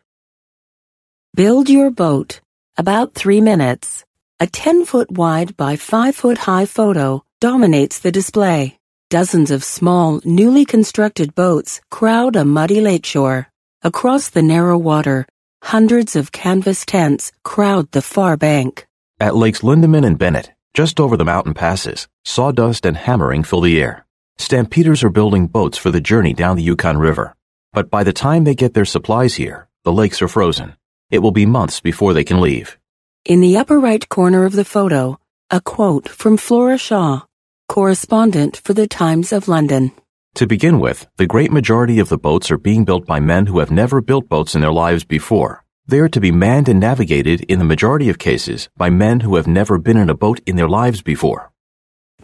Build Your Boat. About three minutes. A 10 foot wide by 5 foot high photo dominates the display. Dozens of small, newly constructed boats crowd a muddy lakeshore. Across the narrow water, hundreds of canvas tents crowd the far bank. At Lakes Lindeman and Bennett, just over the mountain passes, sawdust and hammering fill the air. Stampeders are building boats for the journey down the Yukon River. But by the time they get their supplies here, the lakes are frozen. It will be months before they can leave. In the upper right corner of the photo, a quote from Flora Shaw, correspondent for the Times of London. To begin with, the great majority of the boats are being built by men who have never built boats in their lives before. They are to be manned and navigated in the majority of cases by men who have never been in a boat in their lives before.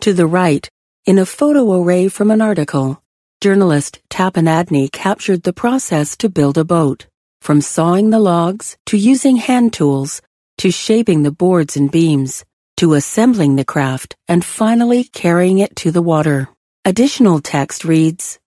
To the right, in a photo array from an article, journalist Tappan Adney captured the process to build a boat, from sawing the logs to using hand tools to shaping the boards and beams to assembling the craft and finally carrying it to the water. Additional text reads,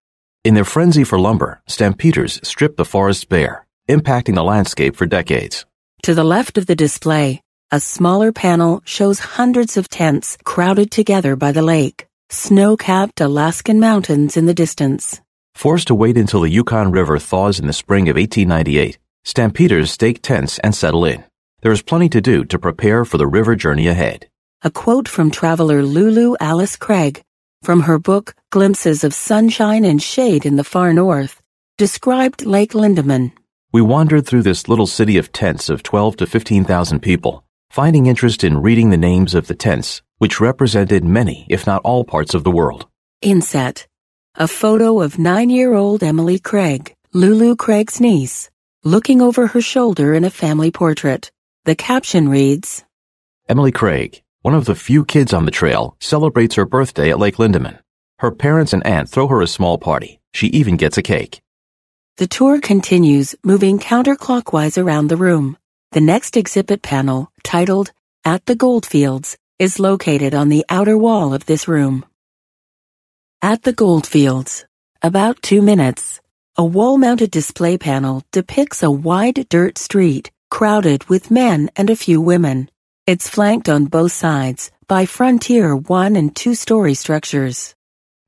In their frenzy for lumber, stampeders stripped the forests bare, impacting the landscape for decades. To the left of the display, a smaller panel shows hundreds of tents crowded together by the lake, snow-capped Alaskan mountains in the distance. Forced to wait until the Yukon River thaws in the spring of 1898, stampeders stake tents and settle in. There is plenty to do to prepare for the river journey ahead. A quote from traveler Lulu Alice Craig from her book Glimpses of Sunshine and Shade in the Far North described Lake Lindeman. We wandered through this little city of tents of 12 to 15,000 people, finding interest in reading the names of the tents, which represented many, if not all parts of the world. Inset. A photo of nine-year-old Emily Craig, Lulu Craig's niece, looking over her shoulder in a family portrait. The caption reads, Emily Craig, one of the few kids on the trail, celebrates her birthday at Lake Lindeman. Her parents and aunt throw her a small party. She even gets a cake. The tour continues, moving counterclockwise around the room. The next exhibit panel, titled At the Goldfields, is located on the outer wall of this room. At the Goldfields, about two minutes, a wall-mounted display panel depicts a wide dirt street crowded with men and a few women. It's flanked on both sides by frontier one and two story structures.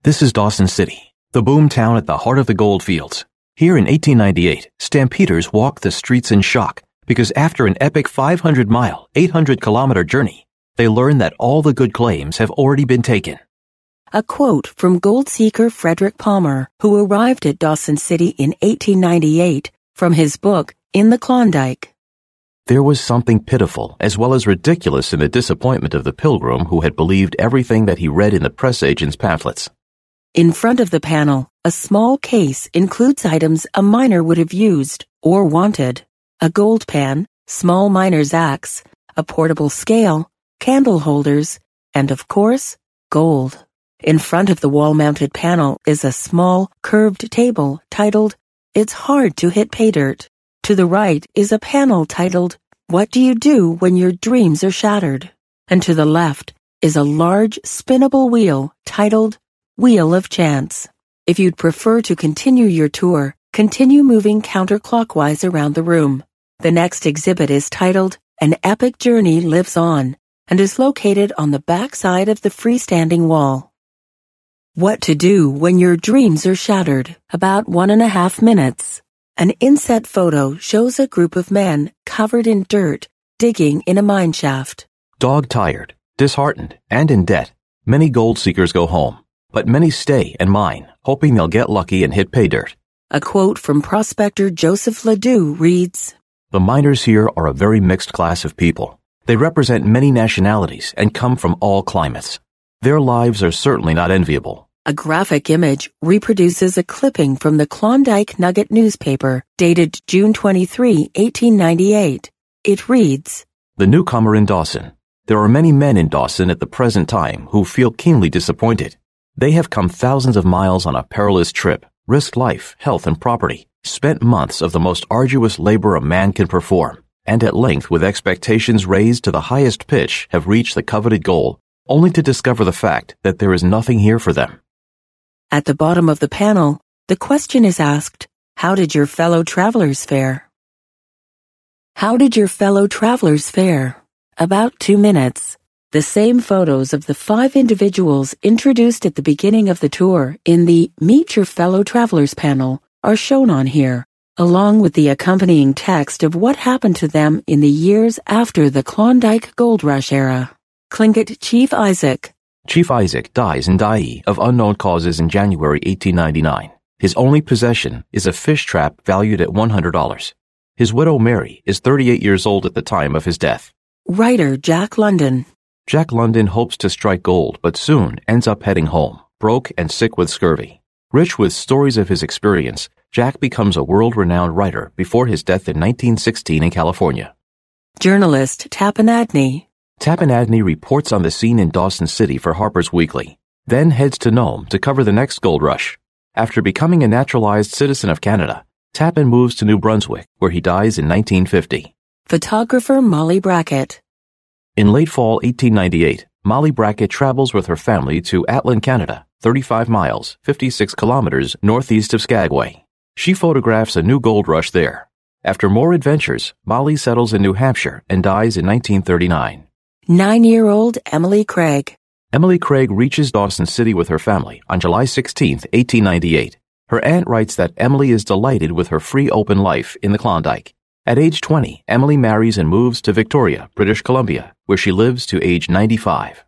This is Dawson City, the boom town at the heart of the gold fields. Here in 1898, stampeders walked the streets in shock because after an epic 500 mile, 800 kilometer journey, they learned that all the good claims have already been taken. A quote from gold seeker Frederick Palmer, who arrived at Dawson City in 1898 from his book In the Klondike. There was something pitiful as well as ridiculous in the disappointment of the pilgrim who had believed everything that he read in the press agent's pamphlets. In front of the panel, a small case includes items a miner would have used or wanted. A gold pan, small miner's axe, a portable scale, candle holders, and of course, gold. In front of the wall-mounted panel is a small, curved table titled, It's Hard to Hit Pay Dirt. To the right is a panel titled, What Do You Do When Your Dreams Are Shattered? And to the left is a large spinnable wheel titled Wheel of Chance. If you'd prefer to continue your tour, continue moving counterclockwise around the room. The next exhibit is titled An Epic Journey Lives On and is located on the back side of the freestanding wall. What to do when your dreams are shattered. About one and a half minutes. An inset photo shows a group of men covered in dirt digging in a mine shaft. Dog tired, disheartened, and in debt, many gold seekers go home, but many stay and mine, hoping they'll get lucky and hit pay dirt. A quote from prospector Joseph Ledoux reads, The miners here are a very mixed class of people. They represent many nationalities and come from all climates. Their lives are certainly not enviable. A graphic image reproduces a clipping from the Klondike Nugget newspaper dated June 23, 1898. It reads, The newcomer in Dawson. There are many men in Dawson at the present time who feel keenly disappointed. They have come thousands of miles on a perilous trip, risked life, health, and property, spent months of the most arduous labor a man can perform, and at length, with expectations raised to the highest pitch, have reached the coveted goal, only to discover the fact that there is nothing here for them. At the bottom of the panel, the question is asked, How did your fellow travelers fare? How did your fellow travelers fare? About two minutes. The same photos of the five individuals introduced at the beginning of the tour in the Meet Your Fellow Travelers panel are shown on here, along with the accompanying text of what happened to them in the years after the Klondike Gold Rush era. Tlingit Chief Isaac, Chief Isaac dies in Dyea of unknown causes in January 1899. His only possession is a fish trap valued at $100. His widow Mary is 38 years old at the time of his death. Writer Jack London, Jack London hopes to strike gold, but soon ends up heading home, broke and sick with scurvy. Rich with stories of his experience, Jack becomes a world-renowned writer before his death in 1916 in California. Journalist Tappan Adney, Tappan Adney reports on the scene in Dawson City for Harper's Weekly, then heads to Nome to cover the next gold rush. After becoming a naturalized citizen of Canada, Tappan moves to New Brunswick, where he dies in 1950. Photographer Molly Brackett, In late fall 1898, Molly Brackett travels with her family to Atlin, Canada, 35 miles, 56 kilometers northeast of Skagway. She photographs a new gold rush there. After more adventures, Molly settles in New Hampshire and dies in 1939. Nine-year-old Emily Craig, Emily Craig reaches Dawson City with her family on July 16, 1898. Her aunt writes that Emily is delighted with her free open life in the Klondike. At age 20, Emily marries and moves to Victoria, British Columbia, where she lives to age 95.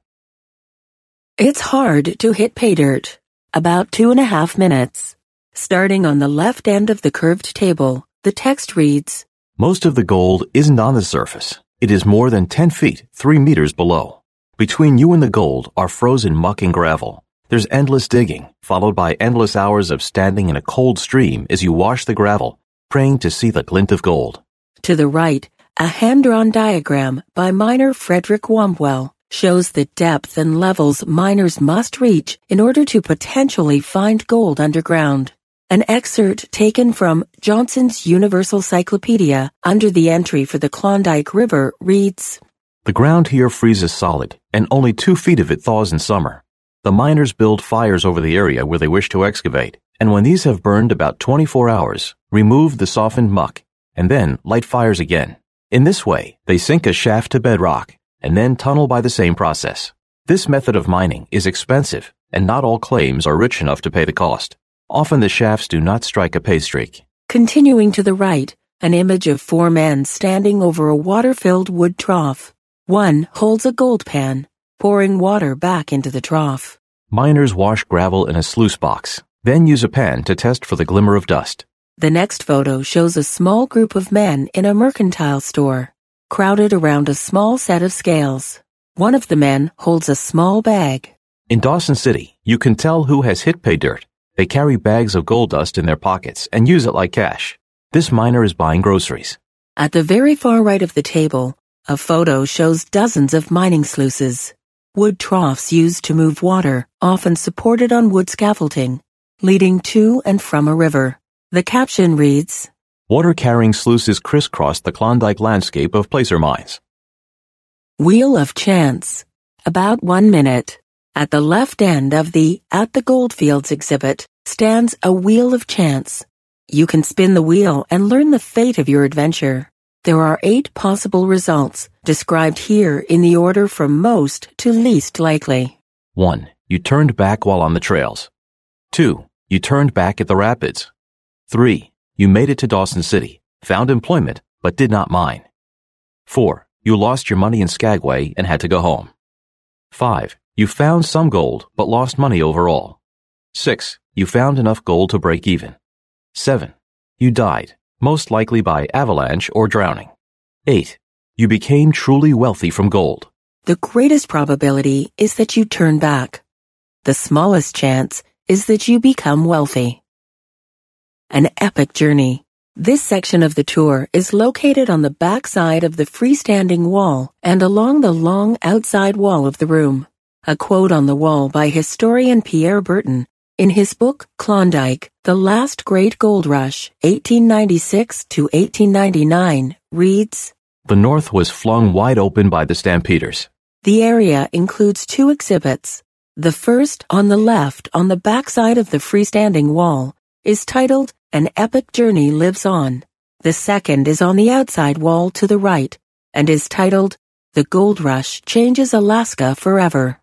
It's hard to hit pay dirt. About two and a half minutes. Starting on the left end of the curved table, the text reads, Most of the gold isn't on the surface. It is more than 10 feet, 3 meters below. Between you and the gold are frozen muck and gravel. There's endless digging, followed by endless hours of standing in a cold stream as you wash the gravel, praying to see the glint of gold. To the right, a hand-drawn diagram by miner Frederick Wombwell shows the depth and levels miners must reach in order to potentially find gold underground. An excerpt taken from Johnson's Universal Cyclopedia under the entry for the Klondike River reads, The ground here freezes solid, and only two feet of it thaws in summer. The miners build fires over the area where they wish to excavate, and when these have burned about 24 hours, remove the softened muck, and then light fires again. In this way, they sink a shaft to bedrock, and then tunnel by the same process. This method of mining is expensive, and not all claims are rich enough to pay the cost. Often the shafts do not strike a pay streak. Continuing to the right, an image of four men standing over a water-filled wood trough. One holds a gold pan, pouring water back into the trough. Miners wash gravel in a sluice box, then use a pan to test for the glimmer of dust. The next photo shows a small group of men in a mercantile store, crowded around a small set of scales. One of the men holds a small bag. In Dawson City, you can tell who has hit pay dirt. They carry bags of gold dust in their pockets and use it like cash. This miner is buying groceries. At the very far right of the table, a photo shows dozens of mining sluices. Wood troughs used to move water, often supported on wood scaffolding, leading to and from a river. The caption reads, Water carrying sluices crisscross the Klondike landscape of placer mines. Wheel of Chance. About one minute. At the left end of the At the Goldfields exhibit stands a wheel of chance. You can spin the wheel and learn the fate of your adventure. There are eight possible results, described here in the order from most to least likely. 1. You turned back while on the trails. 2. You turned back at the rapids. 3. You made it to Dawson City, found employment, but did not mine. 4. You lost your money in Skagway and had to go home. 5. You found some gold, but lost money overall. 6. You found enough gold to break even. 7. You died, most likely by avalanche or drowning. 8. You became truly wealthy from gold. The greatest probability is that you turn back. The smallest chance is that you become wealthy. An epic journey. This section of the tour is located on the back side of the freestanding wall and along the long outside wall of the room. A quote on the wall by historian Pierre Berton in his book Klondike, The Last Great Gold Rush, 1896 to 1899, reads, The North was flung wide open by the stampeders. The area includes two exhibits. The first, on the left, on the backside of the freestanding wall, is titled An Epic Journey Lives On. The second is on the outside wall to the right and is titled The Gold Rush Changes Alaska Forever.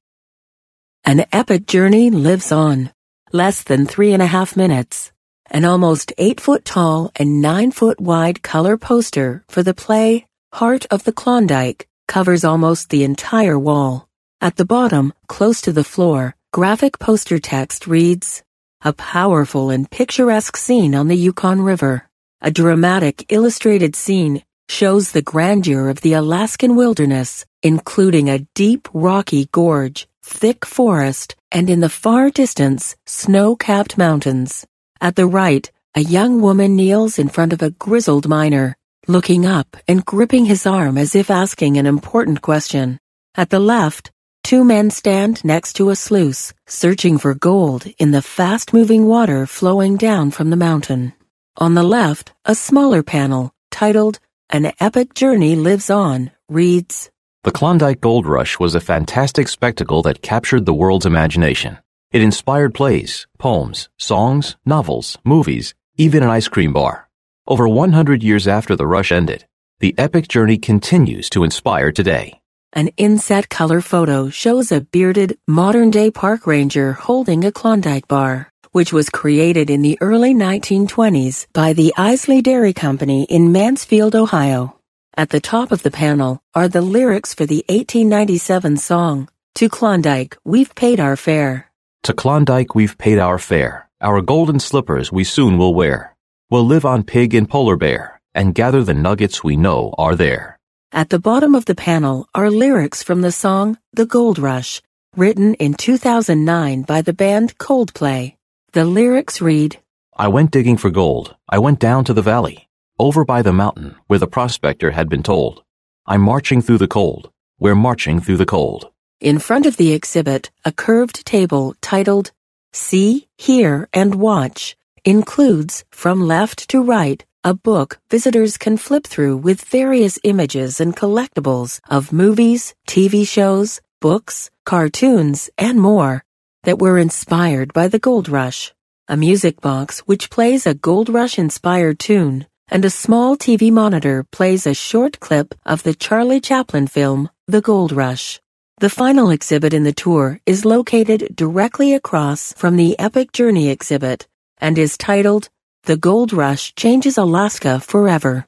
An epic journey lives on. Less than three and a half minutes. An almost eight foot tall and nine foot wide color poster for the play Heart of the Klondike covers almost the entire wall. At the bottom, close to the floor, graphic poster text reads, A powerful and picturesque scene on the Yukon River. A dramatic illustrated scene shows the grandeur of the Alaskan wilderness, including a deep rocky gorge, thick forest, and in the far distance, snow-capped mountains. At the right, a young woman kneels in front of a grizzled miner, looking up and gripping his arm as if asking an important question. At the left, two men stand next to a sluice, searching for gold in the fast-moving water flowing down from the mountain. On the left, a smaller panel, titled An Epic Journey Lives On, reads, The Klondike Gold Rush was a fantastic spectacle that captured the world's imagination. It inspired plays, poems, songs, novels, movies, even an ice cream bar. Over 100 years after the rush ended, the epic journey continues to inspire today. An inset color photo shows a bearded, modern day park ranger holding a Klondike bar, which was created in the early 1920s by the Isaly Dairy Company in Mansfield, Ohio. At the top of the panel are the lyrics for the 1897 song, To Klondike, We've Paid Our Fare. To Klondike we've paid our fare. Our golden slippers we soon will wear. We'll live on pig and polar bear and gather the nuggets we know are there. At the bottom of the panel are lyrics from the song The Gold Rush, written in 2009 by the band Coldplay. The lyrics read, I went digging for gold. I went down to the valley, over by the mountain where the prospector had been told. I'm marching through the cold. We're marching through the cold. In front of the exhibit, a curved table titled See, Hear, and Watch includes, from left to right, a book visitors can flip through with various images and collectibles of movies, TV shows, books, cartoons, and more that were inspired by the Gold Rush. A music box which plays a Gold Rush inspired tune, and a small TV monitor plays a short clip of the Charlie Chaplin film, The Gold Rush. The final exhibit in the tour is located directly across from the Epic Journey exhibit and is titled The Gold Rush Changes Alaska Forever.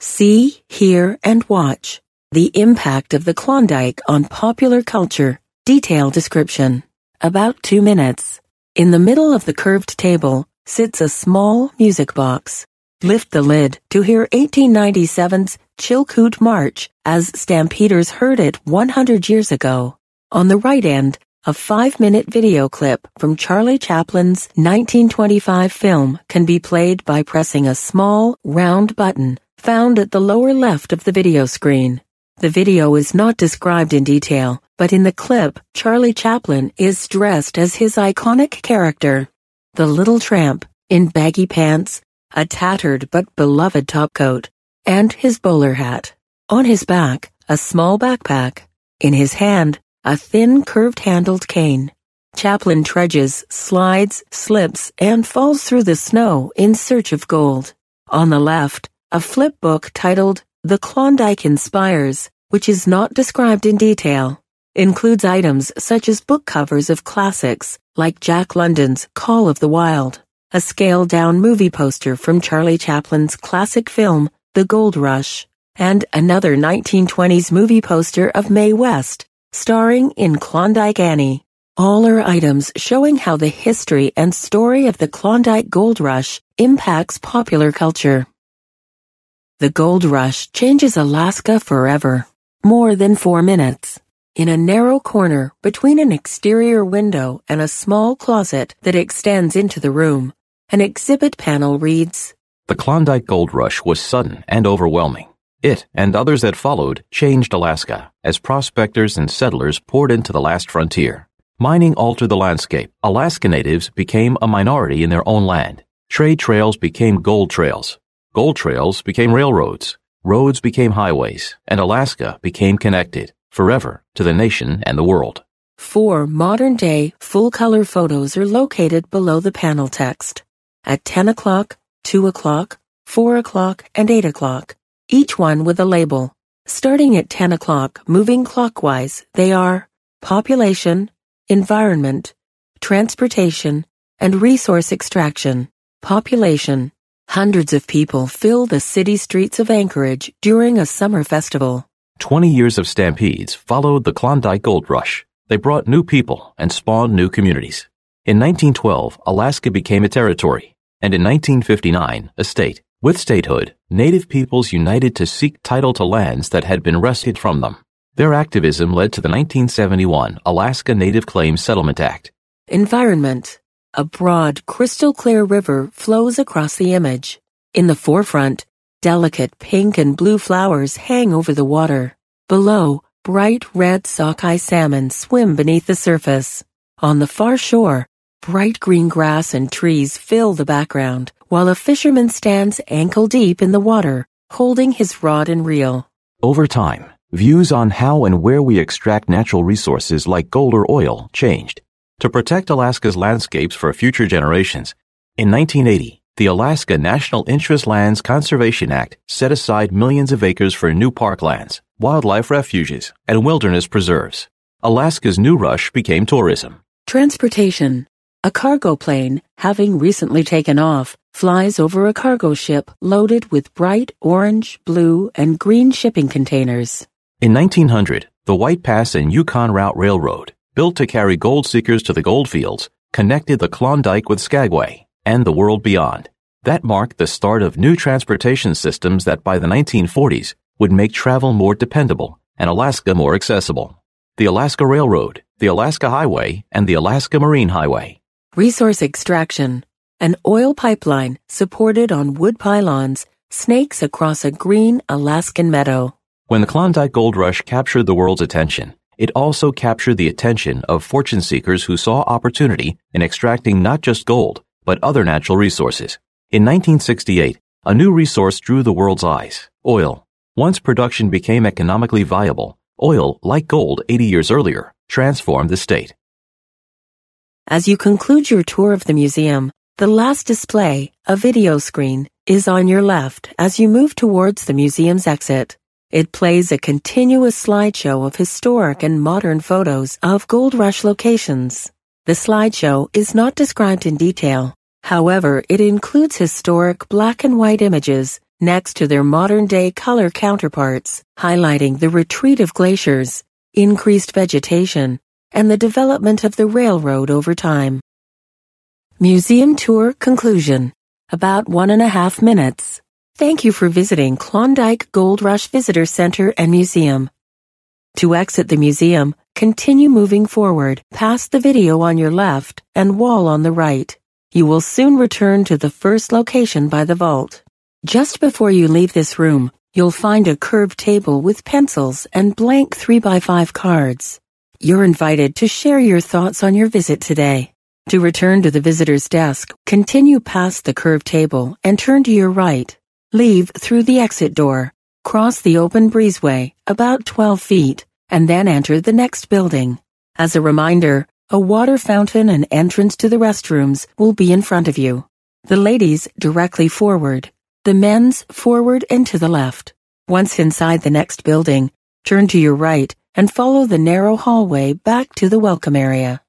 See, hear, and watch the impact of the Klondike on popular culture. Detailed description. About two minutes. In the middle of the curved table sits a small music box. Lift the lid to hear 1897's Chilkoot March as Stampeders heard it 100 years ago. On the right end, a five-minute video clip from Charlie Chaplin's 1925 film can be played by pressing a small, round button found at the lower left of the video screen. The video is not described in detail, but in the clip, Charlie Chaplin is dressed as his iconic character, the little tramp, in baggy pants, a tattered but beloved topcoat, and his bowler hat. On his back, a small backpack. In his hand, a thin, curved-handled cane. Chaplin trudges, slides, slips, and falls through the snow in search of gold. On the left, a flip book titled The Klondike Inspires, which is not described in detail, includes items such as book covers of classics like Jack London's Call of the Wild, a scaled-down movie poster from Charlie Chaplin's classic film The Gold Rush, and another 1920s movie poster of Mae West, starring in Klondike Annie. All are items showing how the history and story of the Klondike Gold Rush impacts popular culture. The Gold Rush changes Alaska forever. More than four minutes. In a narrow corner between an exterior window and a small closet that extends into the room, an exhibit panel reads, The Klondike Gold Rush was sudden and overwhelming. It and others that followed changed Alaska as prospectors and settlers poured into the last frontier. Mining altered the landscape. Alaska natives became a minority in their own land. Trade trails became gold trails. Gold trails became railroads. Roads became highways. And Alaska became connected forever to the nation and the world. Four modern day full color photos are located below the panel text. At 10 o'clock, 2 o'clock, 4 o'clock, and 8 o'clock, each one with a label. Starting at 10 o'clock, moving clockwise, they are population, environment, transportation, and resource extraction. Population. Hundreds of people fill the city streets of Anchorage during a summer festival. 20 years of stampedes followed the Klondike Gold Rush. They brought new people and spawned new communities. In 1912, Alaska became a territory, and in 1959, a state. With statehood, Native peoples united to seek title to lands that had been wrested from them. Their activism led to the 1971 Alaska Native Claims Settlement Act. Environment. A broad, crystal clear river flows across the image. In the forefront, delicate pink and blue flowers hang over the water. Below, bright red sockeye salmon swim beneath the surface. On the far shore, bright green grass and trees fill the background while a fisherman stands ankle deep in the water, holding his rod and reel. Over time, views on how and where we extract natural resources like gold or oil changed. To protect Alaska's landscapes for future generations, in 1980, the Alaska National Interest Lands Conservation Act set aside millions of acres for new parklands, wildlife refuges, and wilderness preserves. Alaska's new rush became tourism. Transportation. A cargo plane, having recently taken off, flies over a cargo ship loaded with bright orange, blue, and green shipping containers. In 1900, the White Pass and Yukon Route Railroad, built to carry gold seekers to the gold fields, connected the Klondike with Skagway and the world beyond. That marked the start of new transportation systems that by the 1940s would make travel more dependable and Alaska more accessible. The Alaska Railroad, the Alaska Highway, and the Alaska Marine Highway. Resource extraction. An oil pipeline supported on wood pylons snakes across a green Alaskan meadow. When the Klondike Gold Rush captured the world's attention, it also captured the attention of fortune seekers who saw opportunity in extracting not just gold, but other natural resources. In 1968, a new resource drew the world's eyes oil. Once production became economically viable, oil, like gold 80 years earlier, transformed the state. As you conclude your tour of the museum, the last display, a video screen, is on your left as you move towards the museum's exit. It plays a continuous slideshow of historic and modern photos of Gold Rush locations. The slideshow is not described in detail. However, it includes historic black and white images next to their modern day color counterparts, highlighting the retreat of glaciers, increased vegetation, and the development of the railroad over time. Museum Tour Conclusion About one and a half minutes. Thank you for visiting Klondike Gold Rush Visitor Center and Museum. To exit the museum, continue moving forward past the video on your left and wall on the right. You will soon return to the first location by the vault. Just before you leave this room, you'll find a curved table with pencils and blank 3x5 cards. You're invited to share your thoughts on your visit today. To return to the visitor's desk, continue past the curved table and turn to your right. Leave through the exit door. Cross the open breezeway, about 12 feet, and then enter the next building. As a reminder, a water fountain and entrance to the restrooms will be in front of you. The ladies directly forward, the men's forward and to the left. Once inside the next building, turn to your right and follow the narrow hallway back to the welcome area.